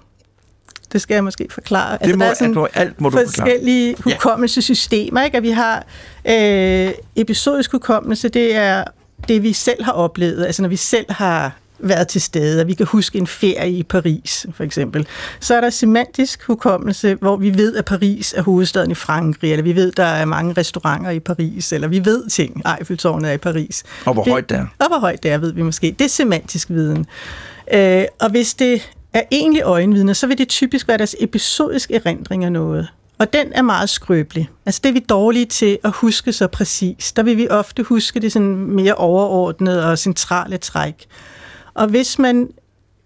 det skal jeg måske forklare. Altså, det må, der er sådan alt må du forskellige forklare. hukommelsessystemer, ikke? At vi har øh, episodisk hukommelse, det er det, vi selv har oplevet. Altså når vi selv har været til stede, og vi kan huske en ferie i Paris, for eksempel. Så er der semantisk hukommelse, hvor vi ved, at Paris er hovedstaden i Frankrig, eller vi ved, der er mange restauranter i Paris, eller vi ved ting, Eiffeltårnet er i Paris. Og hvor det, højt det er. Og hvor højt det er, ved vi måske. Det er semantisk viden. Øh, og hvis det er egentlig øjenvidner, så vil det typisk være deres episodisk erindring af noget. Og den er meget skrøbelig. Altså det er vi dårlige til at huske så præcis. Der vil vi ofte huske det sådan mere overordnede og centrale træk. Og hvis man,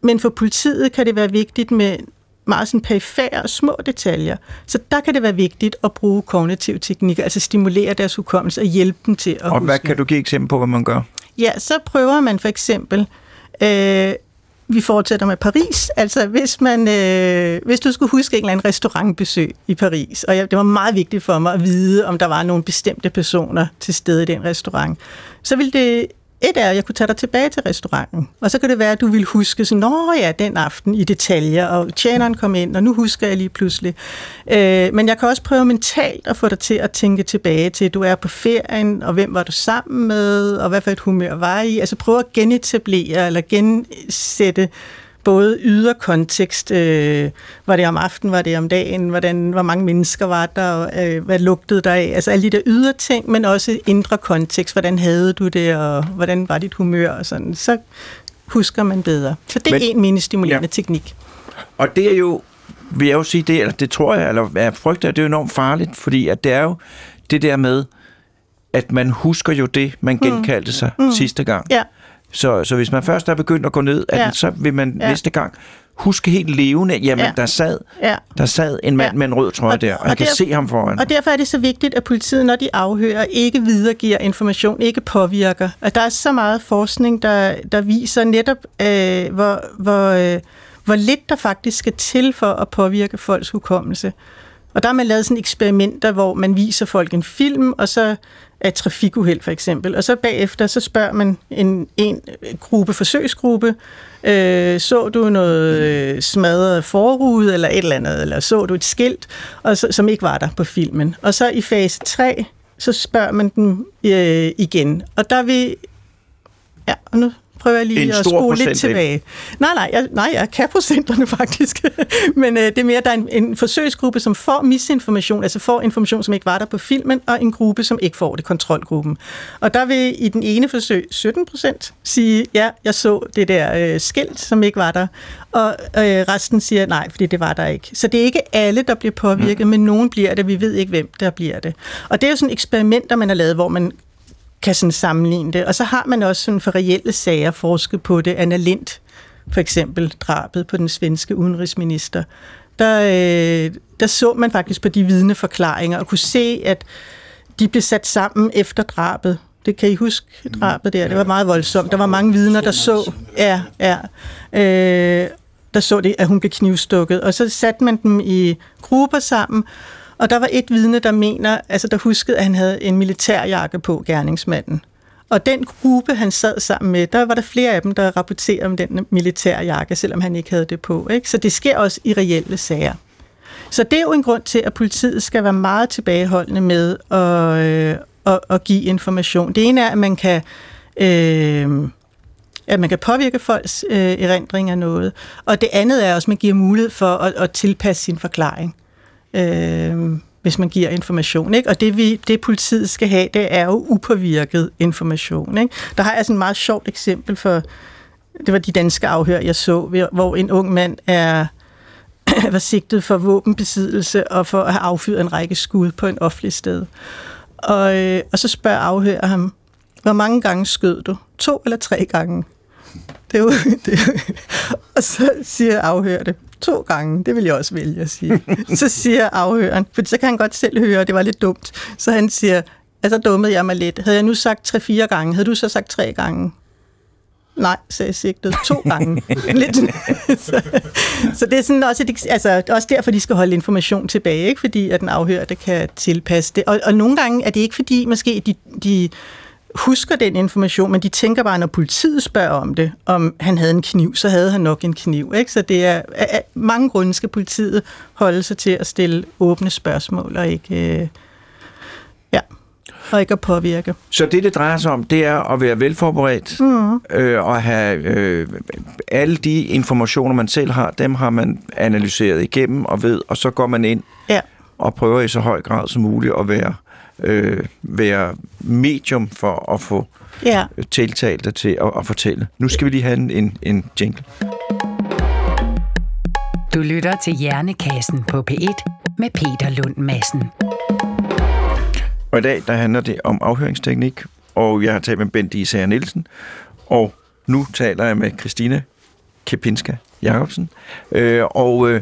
men for politiet kan det være vigtigt med meget sådan perifære og små detaljer. Så der kan det være vigtigt at bruge kognitive teknikker, altså stimulere deres hukommelse og hjælpe dem til at Og huske. hvad kan du give eksempel på, hvad man gør? Ja, så prøver man for eksempel, øh, vi fortsætter med Paris, altså hvis, man, øh, hvis du skulle huske en eller anden restaurantbesøg i Paris, og jeg, det var meget vigtigt for mig at vide, om der var nogle bestemte personer til stede i den restaurant, så ville det et er, at jeg kunne tage dig tilbage til restauranten, og så kan det være, at du vil huske sådan, nå ja, den aften i detaljer, og tjeneren kom ind, og nu husker jeg lige pludselig. Øh, men jeg kan også prøve mentalt at få dig til at tænke tilbage til, at du er på ferien, og hvem var du sammen med, og hvad for et humør var I? Altså prøve at genetablere, eller gensætte både ydre kontekst, øh, var det om aftenen, var det om dagen, hvordan, hvor mange mennesker var der, øh, hvad lugtede der af, altså alle de der ydre ting, men også indre kontekst, hvordan havde du det, og hvordan var dit humør, og sådan, så husker man bedre. Så det men, er en mindestimulerende ja. teknik. Og det er jo vil jeg jo sige det, eller det tror jeg, eller jeg frygter, det er enormt farligt, fordi at det er jo det der med, at man husker jo det, man genkaldte sig mm. sidste gang. Ja. Så, så hvis man først er begyndt at gå ned, Ja. ja. så vil man Ja. næste gang huske helt levende, jamen Ja. der, sad, Ja. der sad en mand Ja. med en rød trøje Og- der, og, og jeg kan der- se ham foran. Og derfor er det så vigtigt, at politiet, når de afhører, ikke videregiver information, ikke påvirker. Og der er så meget forskning, der, der viser netop, øh, hvor, hvor, øh, hvor lidt der faktisk skal til for at påvirke folks hukommelse. Og der har man lavet sådan eksperimenter, hvor man viser folk en film, og så er trafikuheld for eksempel. Og så bagefter, så spørger man en, en gruppe, forsøgsgruppe, øh, så du noget øh, smadret forrude eller et eller andet, eller så du et skilt, og så, som ikke var der på filmen. Og så i fase 3, så spørger man dem øh, igen. Og der vil... Ja, og nu prøver jeg lige En at stor spole lidt tilbage. Nej, nej, jeg, nej, jeg kan procenterne faktisk. Men øh, det er mere, der er en, en forsøgsgruppe, som får misinformation, altså får information, som ikke var der på filmen, og en gruppe, som ikke får det, kontrolgruppen. Og der vil i den ene forsøg 17 procent sige, ja, jeg så det der øh, skilt, som ikke var der. Og øh, resten siger, nej, fordi det var der ikke. Så det er ikke alle, der bliver påvirket, mm. men nogen bliver det. Vi ved ikke, hvem der bliver det. Og det er jo sådan eksperimenter, man har lavet, hvor man kan sådan sammenligne det. Og så har man også sådan for reelle sager forsket på det. Anna Lind, for eksempel drabet på den svenske udenrigsminister. Der, øh, der så man faktisk på de vidneforklaringer og kunne se, at de blev sat sammen efter drabet. Det kan I huske, drabet der? Det var meget voldsomt. Der var mange vidner, der så, ja, ja, øh, der så det, at hun blev knivstukket. Og så satte man dem i grupper sammen, og der var et vidne, der mener, altså der huskede, at han havde en militærjakke på, gerningsmanden. Og den gruppe, han sad sammen med, der var der flere af dem, der rapporterede om den militærjakke, selvom han ikke havde det på. Ikke? Så det sker også i reelle sager. Så det er jo en grund til, at politiet skal være meget tilbageholdende med at, øh, at, at give information. Det ene er, at man kan... Øh, at man kan påvirke folks øh, erindring af noget. Og det andet er også, at man giver mulighed for at, at tilpasse sin forklaring, øh, hvis man giver information. Ikke? Og det, vi, det politiet skal have, det er jo upåvirket information. Ikke? Der har jeg sådan et meget sjovt eksempel for, det var de danske afhør, jeg så, hvor en ung mand er var sigtet for våbenbesiddelse og for at have affyret en række skud på en offentlig sted. Og, øh, og så spørger afhører ham, hvor mange gange skød du? To eller tre gange? Det er jo, det er jo, og så siger afhører det, to gange, det vil jeg også vælge at sige. Så siger afhøren, for så kan han godt selv høre, at det var lidt dumt. Så han siger, altså dummede jeg mig lidt. Havde jeg nu sagt tre-fire gange, havde du så sagt tre gange? Nej, sagde sigtet. To gange. Lidt. så, så det er sådan også, et, altså, også derfor, de skal holde information tilbage, ikke? fordi at den afhørte kan tilpasse det. Og, og nogle gange er det ikke fordi, måske de, de husker den information, men de tænker bare, når politiet spørger om det, om han havde en kniv, så havde han nok en kniv. Ikke? Så det er af mange grunde skal politiet holde sig til at stille åbne spørgsmål og ikke, øh, ja, og ikke at påvirke. Så det, det drejer sig om, det er at være velforberedt mm. øh, og have øh, alle de informationer, man selv har, dem har man analyseret igennem og ved, og så går man ind Ja. og prøver i så høj grad som muligt at være, øh, være medium for at få Ja. tiltalte til at, at fortælle. Nu skal vi lige have en, en, en jingle. Du lytter til Hjernekassen på P1 med Peter Lund Madsen. Og i dag, der handler det om afhøringsteknik, og jeg har talt med Bent Isager Nielsen, og nu taler jeg med Christina Kepinska Jacobsen. Øh, og øh,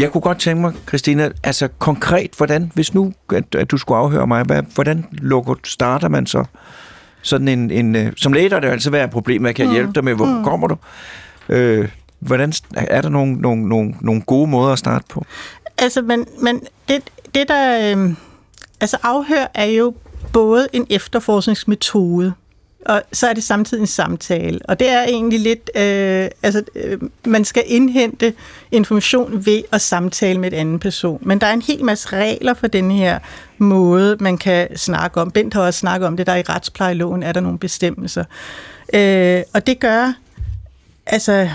jeg kunne godt tænke mig, Christina, altså konkret, hvordan, hvis nu, at, at du skulle afhøre mig, hvad, hvordan lukker, starter man så sådan en, en øh, som læge, der er det altid være et problem, jeg kan mm. hjælpe dig med, hvor mm. kommer du? Øh, hvordan, er der nogle, nogle, nogle, nogle gode måder at starte på? Altså, men, men det, det der... Øh, altså, afhør er jo både en efterforskningsmetode, og så er det samtidig en samtale. Og det er egentlig lidt... Øh, altså, øh, man skal indhente information ved at samtale med et anden person. Men der er en hel masse regler for den her måde, man kan snakke om. Bent har også snakket om det, der er i retsplejeloven, er der nogle bestemmelser. Øh, og det gør... Altså,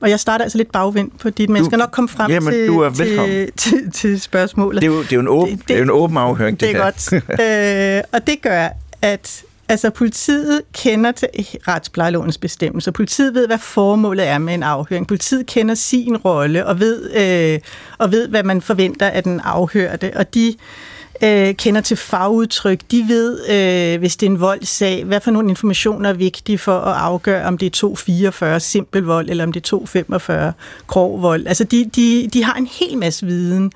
og jeg starter altså lidt bagvendt på dit, men jeg skal nok komme frem jamen, til, du er til, velkommen. til, til spørgsmålet. Det er jo, det er jo en, åben, det, det, det er en åben afhøring, det, det er her. godt. øh, og det gør, at Altså, politiet kender til eh, retsplejelovens bestemmelser. Politiet ved, hvad formålet er med en afhøring. Politiet kender sin rolle og ved, øh, og ved hvad man forventer af den afhørte. Og de øh, kender til fagudtryk. De ved, øh, hvis det er en voldssag, hvad for nogle informationer er vigtige for at afgøre, om det er 244 simpel vold, eller om det er 245 grov vold. Altså, de, de, de har en hel masse viden,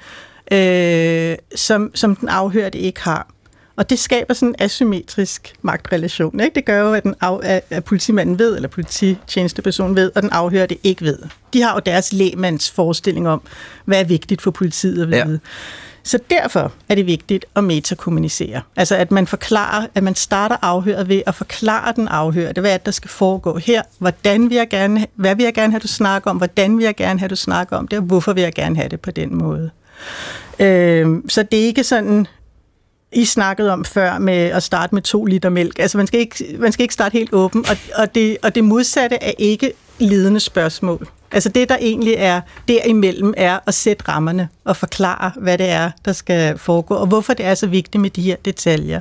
øh, som, som den afhørte ikke har. Og det skaber sådan en asymmetrisk magtrelation. Ikke? Det gør jo, at, den af, at politimanden ved, eller polititjenestepersonen ved, og den afhørte ikke ved. De har jo deres lægemands forestilling om, hvad er vigtigt for politiet at vide. Ja. Så derfor er det vigtigt at metakommunicere. Altså at man forklarer, at man starter afhøret ved at forklare den afhørte, hvad er det, der skal foregå her, hvordan vil jeg gerne, hvad vil jeg gerne have, du snakker om, hvordan vil jeg gerne have, du snakker om det, og hvorfor vil jeg gerne have det på den måde. Øh, så det er ikke sådan, i snakkede om før med at starte med to liter mælk. Altså man skal ikke, man skal ikke starte helt åben, og, og, det, og det modsatte er ikke lidende spørgsmål. Altså det, der egentlig er derimellem, er at sætte rammerne og forklare, hvad det er, der skal foregå, og hvorfor det er så vigtigt med de her detaljer.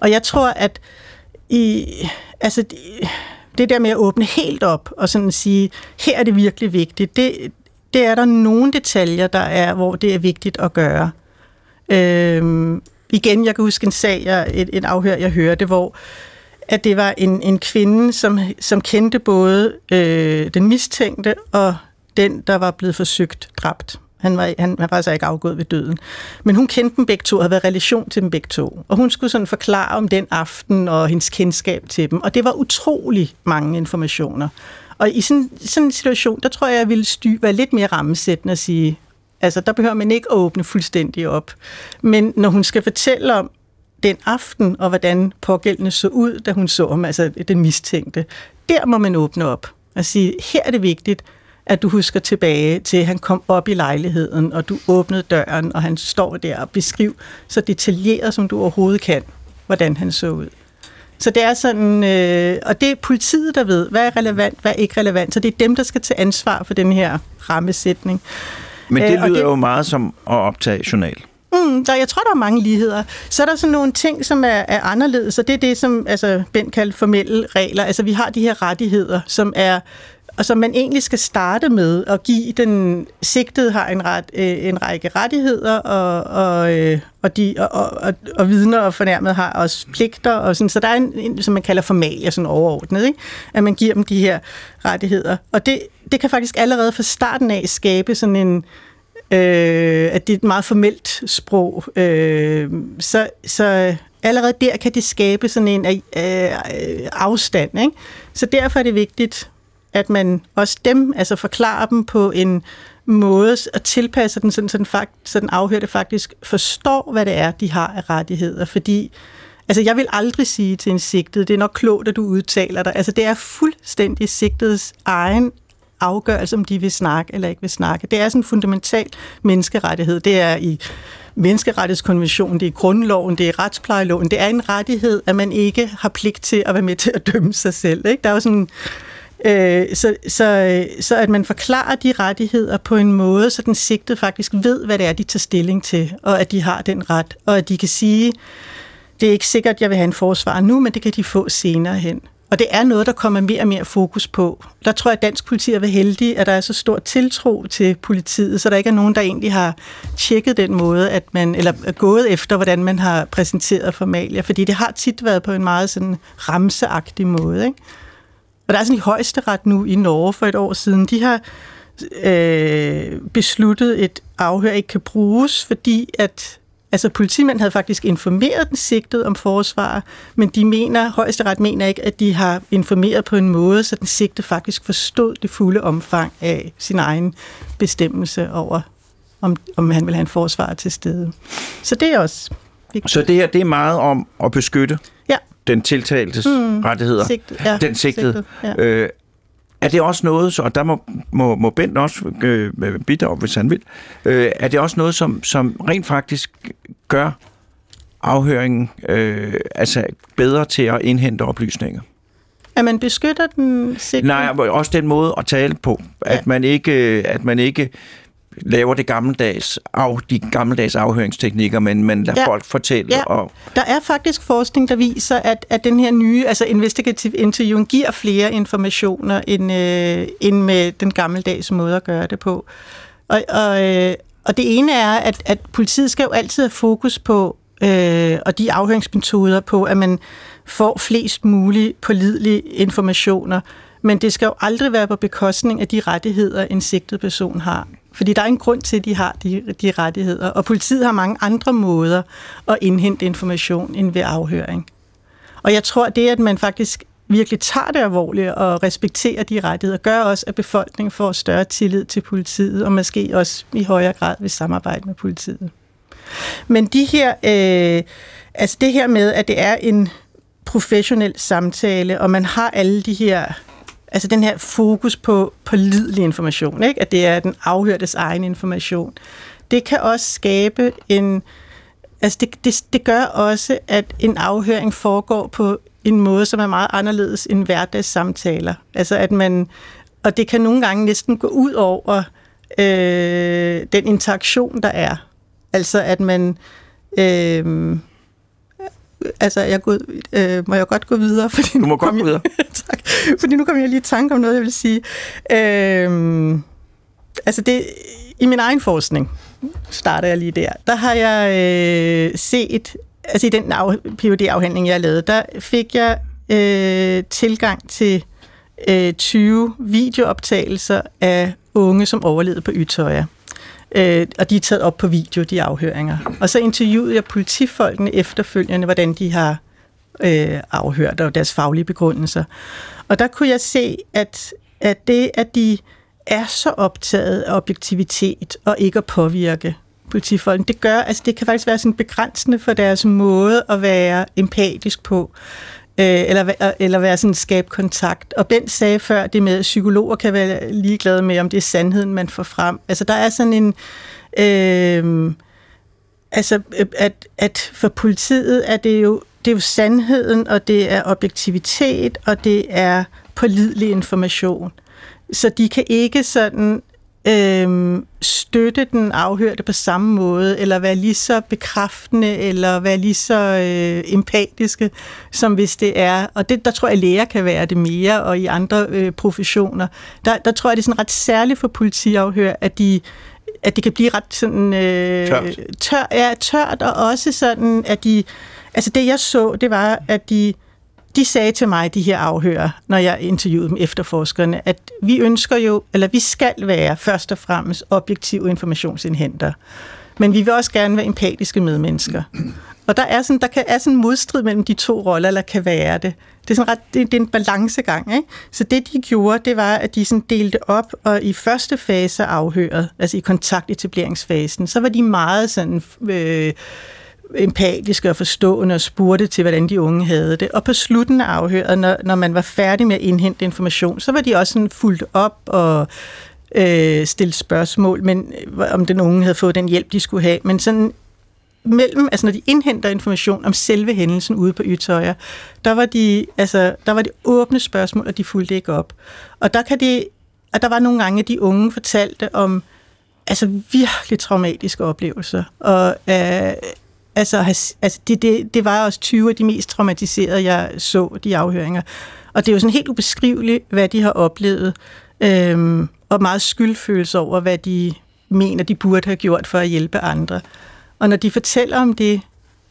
Og jeg tror, at i, altså, det der med at åbne helt op og sådan sige, her er det virkelig vigtigt, det, det er der nogle detaljer, der er, hvor det er vigtigt at gøre. Øhm, igen, jeg kan huske en sag, jeg, et, et afhør, jeg hørte, hvor at det var en, en kvinde, som, som kendte både øh, den mistænkte og den, der var blevet forsøgt dræbt. Han var, han, var altså ikke afgået ved døden. Men hun kendte dem begge to, og havde været relation til dem begge to. Og hun skulle sådan forklare om den aften og hendes kendskab til dem. Og det var utrolig mange informationer. Og i sådan, sådan en situation, der tror jeg, jeg ville sty, være lidt mere rammesættende og sige, altså der behøver man ikke åbne fuldstændig op. Men når hun skal fortælle om, den aften, og hvordan pågældende så ud, da hun så ham, altså den mistænkte. Der må man åbne op og sige, her er det vigtigt, at du husker tilbage til, at han kom op i lejligheden, og du åbnede døren, og han står der og beskriv så detaljeret, som du overhovedet kan, hvordan han så ud. Så det er sådan, øh, og det er politiet, der ved, hvad er relevant, hvad er ikke relevant. Så det er dem, der skal tage ansvar for den her rammesætning. Men det lyder øh, det, jo meget som at optage journal. Mm, der, jeg tror, der er mange ligheder. Så er der sådan nogle ting, som er, er anderledes, og det er det, som altså, Ben kaldte formelle regler. Altså, vi har de her rettigheder, som er og som man egentlig skal starte med at give den sigtede har en, ret, øh, en række rettigheder, og, og, øh, og, de, og, og, og vidner og fornærmet har også pligter, og sådan, så der er en, en som man kalder formalia, sådan overordnet, ikke? at man giver dem de her rettigheder. Og det, det kan faktisk allerede fra starten af skabe sådan en, øh, at det er et meget formelt sprog. Øh, så, så allerede der kan det skabe sådan en øh, øh afstand. Ikke? Så derfor er det vigtigt, at man også dem, altså forklarer dem på en måde og tilpasser den, sådan, så den, fakt, så den afhørte faktisk forstår, hvad det er, de har af rettigheder. Fordi Altså, jeg vil aldrig sige til en sigtet, det er nok klogt, at du udtaler dig. Altså, det er fuldstændig sigtets egen afgørelse, om de vil snakke eller ikke vil snakke. Det er sådan en fundamental menneskerettighed. Det er i menneskerettighedskonventionen, det er grundloven, det er retsplejeloven. Det er en rettighed, at man ikke har pligt til at være med til at dømme sig selv. Ikke? Der er jo sådan Øh, så, så, øh, så at man forklarer de rettigheder på en måde, så den sigtede faktisk ved, hvad det er, de tager stilling til, og at de har den ret, og at de kan sige, det er ikke sikkert, jeg vil have en forsvar nu, men det kan de få senere hen. Og det er noget, der kommer mere og mere fokus på. Der tror jeg, at dansk politi er ved heldig, at der er så stor tiltro til politiet, så der ikke er nogen, der egentlig har tjekket den måde, at man, eller er gået efter, hvordan man har præsenteret formalia. Fordi det har tit været på en meget sådan ramseagtig måde. Ikke? Og der er sådan i højesteret nu i Norge for et år siden, de har øh, besluttet, et afhør ikke kan bruges, fordi at Altså politimænd havde faktisk informeret den sigtede om forsvar, men de mener, højesteret mener ikke, at de har informeret på en måde, så den sigtede faktisk forstod det fulde omfang af sin egen bestemmelse over, om, om han vil have en forsvar til stede. Så det er også vigtigt. Så det her, det er meget om at beskytte den tiltaltes mm, rettigheder, sigtet, ja, den sigtede. sigtet, ja. Øh, er det også noget, så, og der må, må, må Bent også øh, bidrage, hvis han vil, øh, er det også noget, som, som rent faktisk gør afhøringen øh, altså bedre til at indhente oplysninger? At man beskytter den sigtede? Nej, også den måde at tale på. At, ja. man, ikke, at man ikke laver det gammeldags af, de gammeldags afhøringsteknikker, men man lader ja. Folk fortælle. Ja. Og, Der er faktisk forskning, der viser, at, at den her nye, altså investigative interviewen, giver flere informationer end, øh, end med den gammeldags måde at gøre det på. Og, og, øh, og det ene er, at, at politiet skal jo altid have fokus på, øh, og de afhøringsmetoder på, at man får flest mulige pålidelige informationer, men det skal jo aldrig være på bekostning af de rettigheder, en sigtet person har. Fordi der er en grund til, at de har de, de rettigheder. Og politiet har mange andre måder at indhente information end ved afhøring. Og jeg tror, det, at man faktisk virkelig tager det alvorligt og respekterer de rettigheder, gør også, at befolkningen får større tillid til politiet, og måske også i højere grad vil samarbejde med politiet. Men de her, øh, altså det her med, at det er en professionel samtale, og man har alle de her, altså den her fokus på pålidelig information, ikke? at det er den afhørtes egen information, det kan også skabe en, altså det, det, det gør også, at en afhøring foregår på en måde, som er meget anderledes end hverdagssamtaler. Altså at man, og det kan nogle gange næsten gå ud over øh, den interaktion, der er. Altså at man, øh, altså jeg går, øh, må jeg godt gå videre? Fordi Du må nu godt gå jeg- videre. tak. Fordi nu kom jeg lige i tanke om noget, jeg vil sige. Øh, altså det, i min egen forskning, starter jeg lige der, der har jeg øh, set, altså i den af, PhD-afhandling, jeg lavede, der fik jeg øh, tilgang til øh, 20 videooptagelser af unge, som overlevede på Ytøjer. Øh, og de er taget op på video, de afhøringer. Og så interviewede jeg politifolkene efterfølgende, hvordan de har øh, afhørt og deres faglige begrundelser. Og der kunne jeg se, at, at det, at de er så optaget af objektivitet og ikke at påvirke politifolkene, det gør, altså det kan faktisk være sådan begrænsende for deres måde at være empatisk på, øh, eller, eller være sådan skabe kontakt. Og Ben sagde før det med, at psykologer kan være ligeglade med, om det er sandheden, man får frem. Altså der er sådan en... Øh, altså, at, at for politiet er det jo det er jo sandheden, og det er objektivitet, og det er pålidelig information. Så de kan ikke sådan øhm, støtte den afhørte på samme måde, eller være lige så bekræftende, eller være lige så øh, empatiske, som hvis det er. Og det, der tror jeg, læger kan være det mere, og i andre øh, professioner. Der, der tror jeg, det er sådan ret særligt for politiafhør, at de at det kan blive ret sådan... Øh, Tørt. Tør, ja, tørt, og også sådan, at de... Altså det, jeg så, det var, at de, de sagde til mig, de her afhører, når jeg interviewede dem efterforskerne, at vi ønsker jo, eller vi skal være først og fremmest objektive informationsindhenter. Men vi vil også gerne være empatiske medmennesker. Og der er sådan, der kan, er sådan en modstrid mellem de to roller, eller kan være det. Det er, sådan ret, det, det er en balancegang. Ikke? Så det, de gjorde, det var, at de sådan delte op, og i første fase afhøret, altså i kontaktetableringsfasen, så var de meget sådan... Øh, empatiske og forstående og spurgte til, hvordan de unge havde det. Og på slutten af afhøret, når, når man var færdig med at indhente information, så var de også sådan fuldt op og øh, stille spørgsmål, men øh, om den unge havde fået den hjælp, de skulle have. Men sådan mellem, altså når de indhenter information om selve hændelsen ude på Ytøjer, der var de, altså, der var de åbne spørgsmål, og de fulgte ikke op. Og der kan de, og der var nogle gange, at de unge fortalte om altså virkelig traumatiske oplevelser, og øh, altså, altså det, det, det var også 20 af de mest traumatiserede, jeg så, de afhøringer. Og det er jo sådan helt ubeskriveligt, hvad de har oplevet, øhm, og meget skyldfølelse over, hvad de mener, de burde have gjort for at hjælpe andre. Og når de fortæller om det,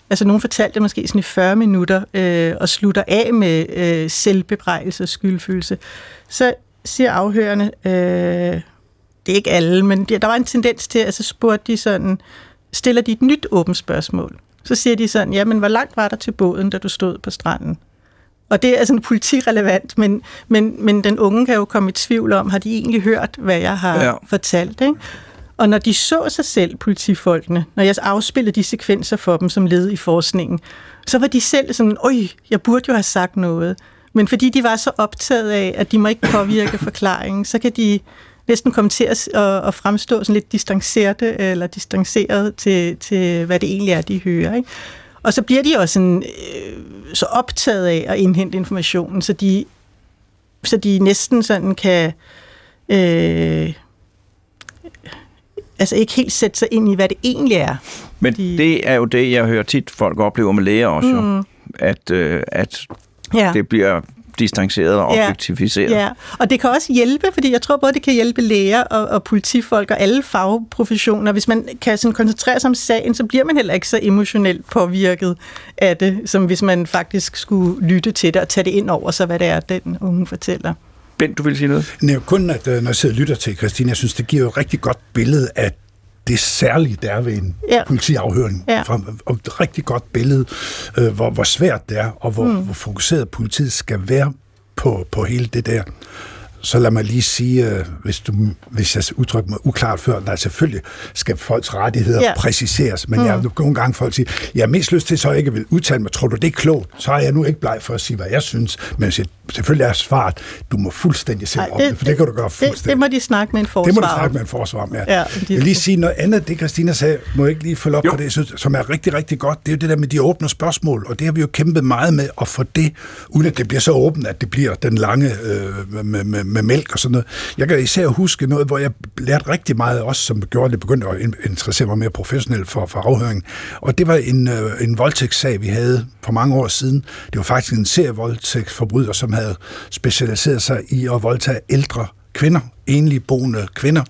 altså nogen fortalte det måske sådan i 40 minutter, øh, og slutter af med øh, selvbebrejdelse og skyldfølelse, så siger afhørende, øh, det er ikke alle, men der var en tendens til, at så spurgte de sådan, stiller de et nyt åbent spørgsmål. Så siger de sådan, jamen hvor langt var der til båden, da du stod på stranden? Og det er sådan politirelevant, men, men, men den unge kan jo komme i tvivl om, har de egentlig hørt, hvad jeg har Ja. fortalt? Ikke? Og når de så sig selv, politifolkene, når jeg afspillede de sekvenser for dem som led i forskningen, så var de selv sådan, øj, jeg burde jo have sagt noget. Men fordi de var så optaget af, at de må ikke påvirke forklaringen, så kan de næsten komme til at, at, at fremstå sådan lidt distancerte eller distanceret til, til, hvad det egentlig er, de hører. Ikke? Og så bliver de også sådan, øh, så optaget af at indhente informationen, så de, så de næsten sådan kan... Øh, altså ikke helt sætte sig ind i, hvad det egentlig er. Men De- det er jo det, jeg hører tit, folk oplever med læger også, mm. jo, at, øh, at Ja. det bliver distanceret og Ja. objektiviseret. Ja, og det kan også hjælpe, fordi jeg tror både, det kan hjælpe læger og, og politifolk og alle fagprofessioner. Hvis man kan sådan koncentrere sig om sagen, så bliver man heller ikke så emotionelt påvirket af det, som hvis man faktisk skulle lytte til det og tage det ind over sig, hvad det er, den unge fortæller. Bent, du vil sige noget? Nej, kun at øh, når jeg sidder og lytter til Christine, jeg synes, det giver jo et rigtig godt billede af det særlige, der er ved en Ja. ja. politiafhøring. Ja. Fra, og et rigtig godt billede, øh, hvor, hvor svært det er, og hvor, mm. hvor fokuseret politiet skal være på, på hele det der. Så lad mig lige sige, øh, hvis, du, hvis jeg udtrykker mig uklart før, nej, selvfølgelig skal folks rettigheder ja. præciseres, men mm. jeg har nogle gange folk siger, jeg har mest lyst til så ikke at vil udtale mig, tror du det er klogt? Så er jeg nu ikke bleg for at sige, hvad jeg synes, men jeg siger, selvfølgelig er svaret, du må fuldstændig selv Ej, op det, for det kan du gøre det, fuldstændig. det må de snakke med en forsvar Det må du om. snakke med en forsvar om, ja. Ja, de- jeg vil lige sige noget andet, det Christina sagde, må jeg ikke lige følge op Jo. på det, jeg synes, som er rigtig, rigtig godt, det er jo det der med de åbne spørgsmål, og det har vi jo kæmpet meget med at få det, uden at det bliver så åbent, at det bliver den lange øh, med, med, med mælk og sådan noget. Jeg kan især huske noget, hvor jeg lærte rigtig meget, også som gjorde, det begyndte at interessere mig mere professionelt for, for afhøringen, og det var en, øh, en voldtægtssag, vi havde for mange år siden. Det var faktisk en serievoldtægtsforbryder, som havde specialiseret sig i at voldtage ældre kvinder, enlige boende kvinder,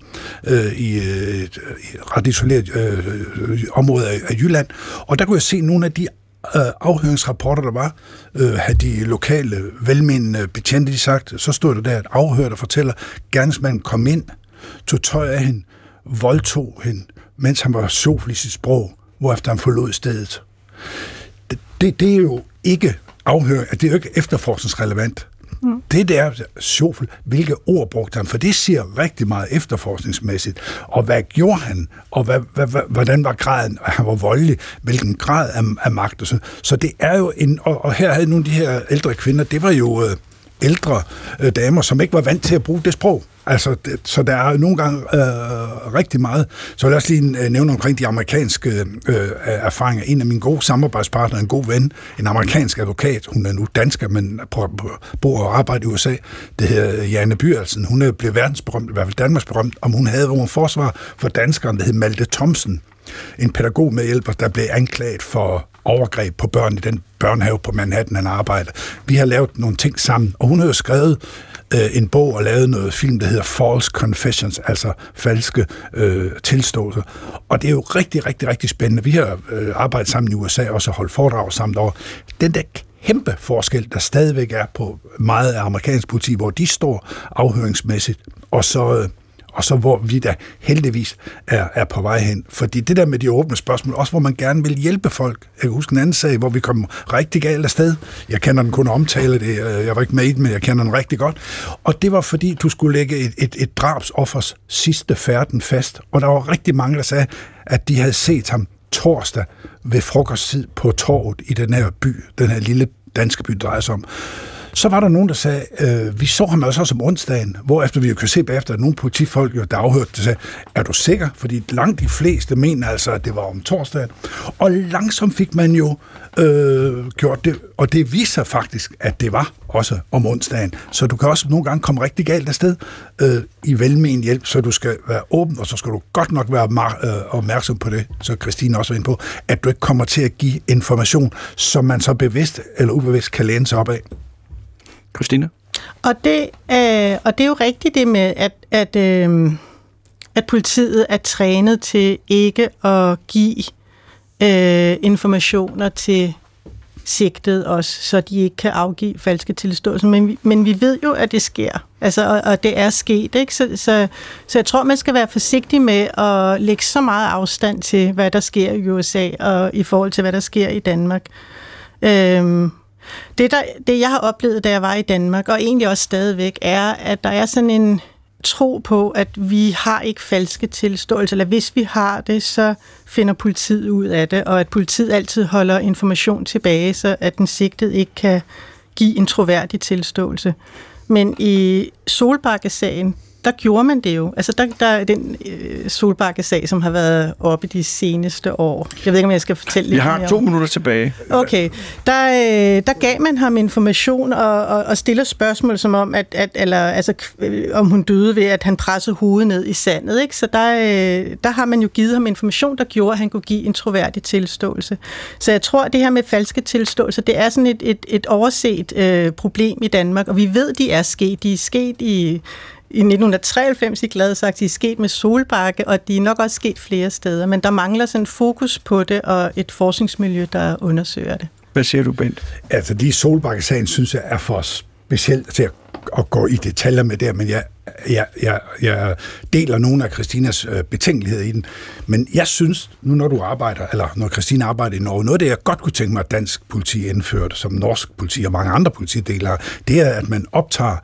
øh, i øh, et i ret isoleret øh, øh, område af, af Jylland. Og der kunne jeg se nogle af de Øh, afhøringsrapporter, der var, øh, havde de lokale velmenende betjente de sagt, så stod der der, et afhør, der fortæller, gerningsmanden kom ind, tog tøj af hende, voldtog hende, mens han var sjov i sit sprog, hvorefter han forlod stedet. Det, det, det er jo ikke afhøring, det er jo ikke efterforskningsrelevant. Mm. Det der er hvilke ord brugte han, for det siger rigtig meget efterforskningsmæssigt. Og hvad gjorde han, og hvad, hvad, hvad, hvordan var graden, han var voldelig, hvilken grad af, af magt og så. Så det er jo en, og, og her havde nogle af de her ældre kvinder, det var jo øh, ældre øh, damer, som ikke var vant til at bruge det sprog. Altså, det, så der er nogle gange øh, rigtig meget. Så vil jeg også lige øh, nævne omkring de amerikanske øh, øh, erfaringer. En af mine gode samarbejdspartnere, en god ven, en amerikansk advokat, hun er nu dansker, men bor og arbejder i USA, det hedder Janne Byrelsen. Hun er blevet verdensberømt, i hvert fald Danmarks berømt, om hun havde nogle forsvar for danskeren, der hed Malte Thomsen. En pædagog med hjælper, der blev anklaget for overgreb på børn i den børnehave på Manhattan, han arbejder. Vi har lavet nogle ting sammen, og hun har jo skrevet øh, en bog og lavet noget film, der hedder False Confessions, altså falske øh, tilståelser. Og det er jo rigtig, rigtig, rigtig spændende. Vi har øh, arbejdet sammen i USA, også så holdt foredrag sammen over. Den der kæmpe forskel, der stadigvæk er på meget af amerikansk politi, hvor de står afhøringsmæssigt, og så... Øh, og så hvor vi da heldigvis er, er på vej hen. Fordi det der med de åbne spørgsmål, også hvor man gerne vil hjælpe folk. Jeg kan huske en anden sag, hvor vi kom rigtig galt afsted. Jeg kender den kun omtale det, øh, jeg var ikke med i den, men jeg kender den rigtig godt. Og det var fordi, du skulle lægge et, et, et drabsoffers sidste færden fast. Og der var rigtig mange, der sagde, at de havde set ham torsdag ved frokosttid på torvet i den her by, den her lille danske by, drejer sig om. Så var der nogen, der sagde, øh, vi så ham altså også om onsdagen, hvor efter vi jo kan se bagefter, at nogle politifolk, jo, der afhørte sagde, er du sikker? Fordi langt de fleste mener altså, at det var om torsdagen. Og langsomt fik man jo øh, gjort det, og det viser sig faktisk, at det var også om onsdagen. Så du kan også nogle gange komme rigtig galt afsted øh, i velmen hjælp, så du skal være åben, og så skal du godt nok være mar- øh, opmærksom på det, så Christine også var inde på, at du ikke kommer til at give information, som man så bevidst eller ubevidst kan læne sig op af. Christina? Og det, øh, og det er jo rigtigt det med, at, at, øh, at politiet er trænet til ikke at give øh, informationer til sigtet også, så de ikke kan afgive falske tilståelser. Men vi, men vi ved jo, at det sker. Altså, og, og det er sket. Ikke? Så, så, så jeg tror, man skal være forsigtig med at lægge så meget afstand til, hvad der sker i USA, og i forhold til, hvad der sker i Danmark. Øhm, det, der, det, jeg har oplevet, da jeg var i Danmark, og egentlig også stadigvæk, er, at der er sådan en tro på, at vi har ikke falske tilståelser, eller hvis vi har det, så finder politiet ud af det, og at politiet altid holder information tilbage, så at den sigtede ikke kan give en troværdig tilståelse. Men i Solbakke-sagen, der gjorde man det jo. Altså, der, der er den øh, Solbakke-sag, som har været oppe de seneste år. Jeg ved ikke, om jeg skal fortælle lidt Vi har mere to om. minutter tilbage. Okay, der, øh, der gav man ham information og, og, og stiller spørgsmål som om, at, at eller, altså, øh, om hun døde ved, at han pressede hovedet ned i sandet. Ikke? Så der, øh, der har man jo givet ham information, der gjorde, at han kunne give en troværdig tilståelse. Så jeg tror, at det her med falske tilståelser, det er sådan et, et, et overset øh, problem i Danmark, og vi ved, de er sket. De er sket i i 1993 i glad sagt, de er sket med Solbakke, og de er nok også sket flere steder, men der mangler sådan fokus på det, og et forskningsmiljø, der undersøger det. Hvad siger du, Bent? Altså lige Solbakke-sagen, synes jeg, er for specielt til at, at gå i detaljer med det, men jeg, jeg, jeg, jeg deler nogle af Christinas øh, betænkeligheder i den. Men jeg synes, nu når du arbejder, eller når Christina arbejder i Norge, noget af det, jeg godt kunne tænke mig, at dansk politi indførte, som norsk politi og mange andre politidelere, det er, at man optager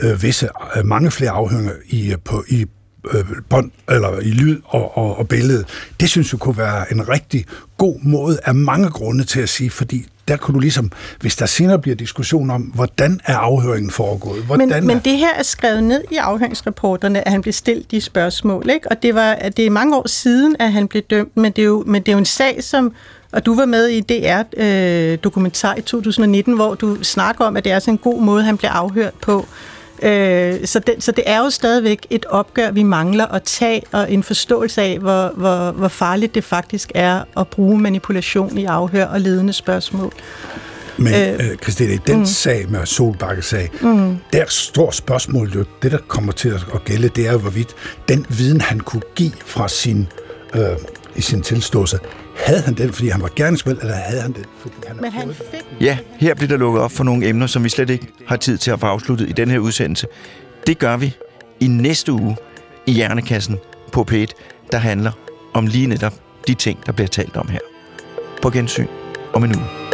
øh, visse, øh, mange flere afhøringer i, øh, på, i øh, bånd, eller i lyd og, og, og billede. Det synes jeg kunne være en rigtig god måde af mange grunde til at sige, fordi der kunne du ligesom, hvis der senere bliver diskussion om, hvordan er afhøringen foregået? Hvordan Men, er, men det her er skrevet ned i afhøringsrapporterne, at han blev stillet de spørgsmål, ikke? og det, var, det er mange år siden, at han blev dømt, men det er jo, men det er jo en sag, som og du var med i DR-dokumentar i 2019, hvor du snakker om, at det er sådan en god måde, han blev afhørt på. Øh, så, det, så det er jo stadigvæk et opgør, vi mangler at tage, og en forståelse af, hvor, hvor, hvor farligt det faktisk er at bruge manipulation i afhør og ledende spørgsmål. Men øh, Christina, i den mm. sag med Solbakke-sag, mm. der står spørgsmålet jo, det der kommer til at at gælde, det er jo, hvorvidt den viden, han kunne give fra sin, øh, i sin tilståelse, havde han den, fordi han var gerningsmænd, eller havde han den, fordi han Men han fik Ja, her bliver der lukket op for nogle emner, som vi slet ikke har tid til at få afsluttet i den her udsendelse. Det gør vi i næste uge i Hjernekassen på P1, der handler om lige netop de ting, der bliver talt om her. På gensyn om en uge.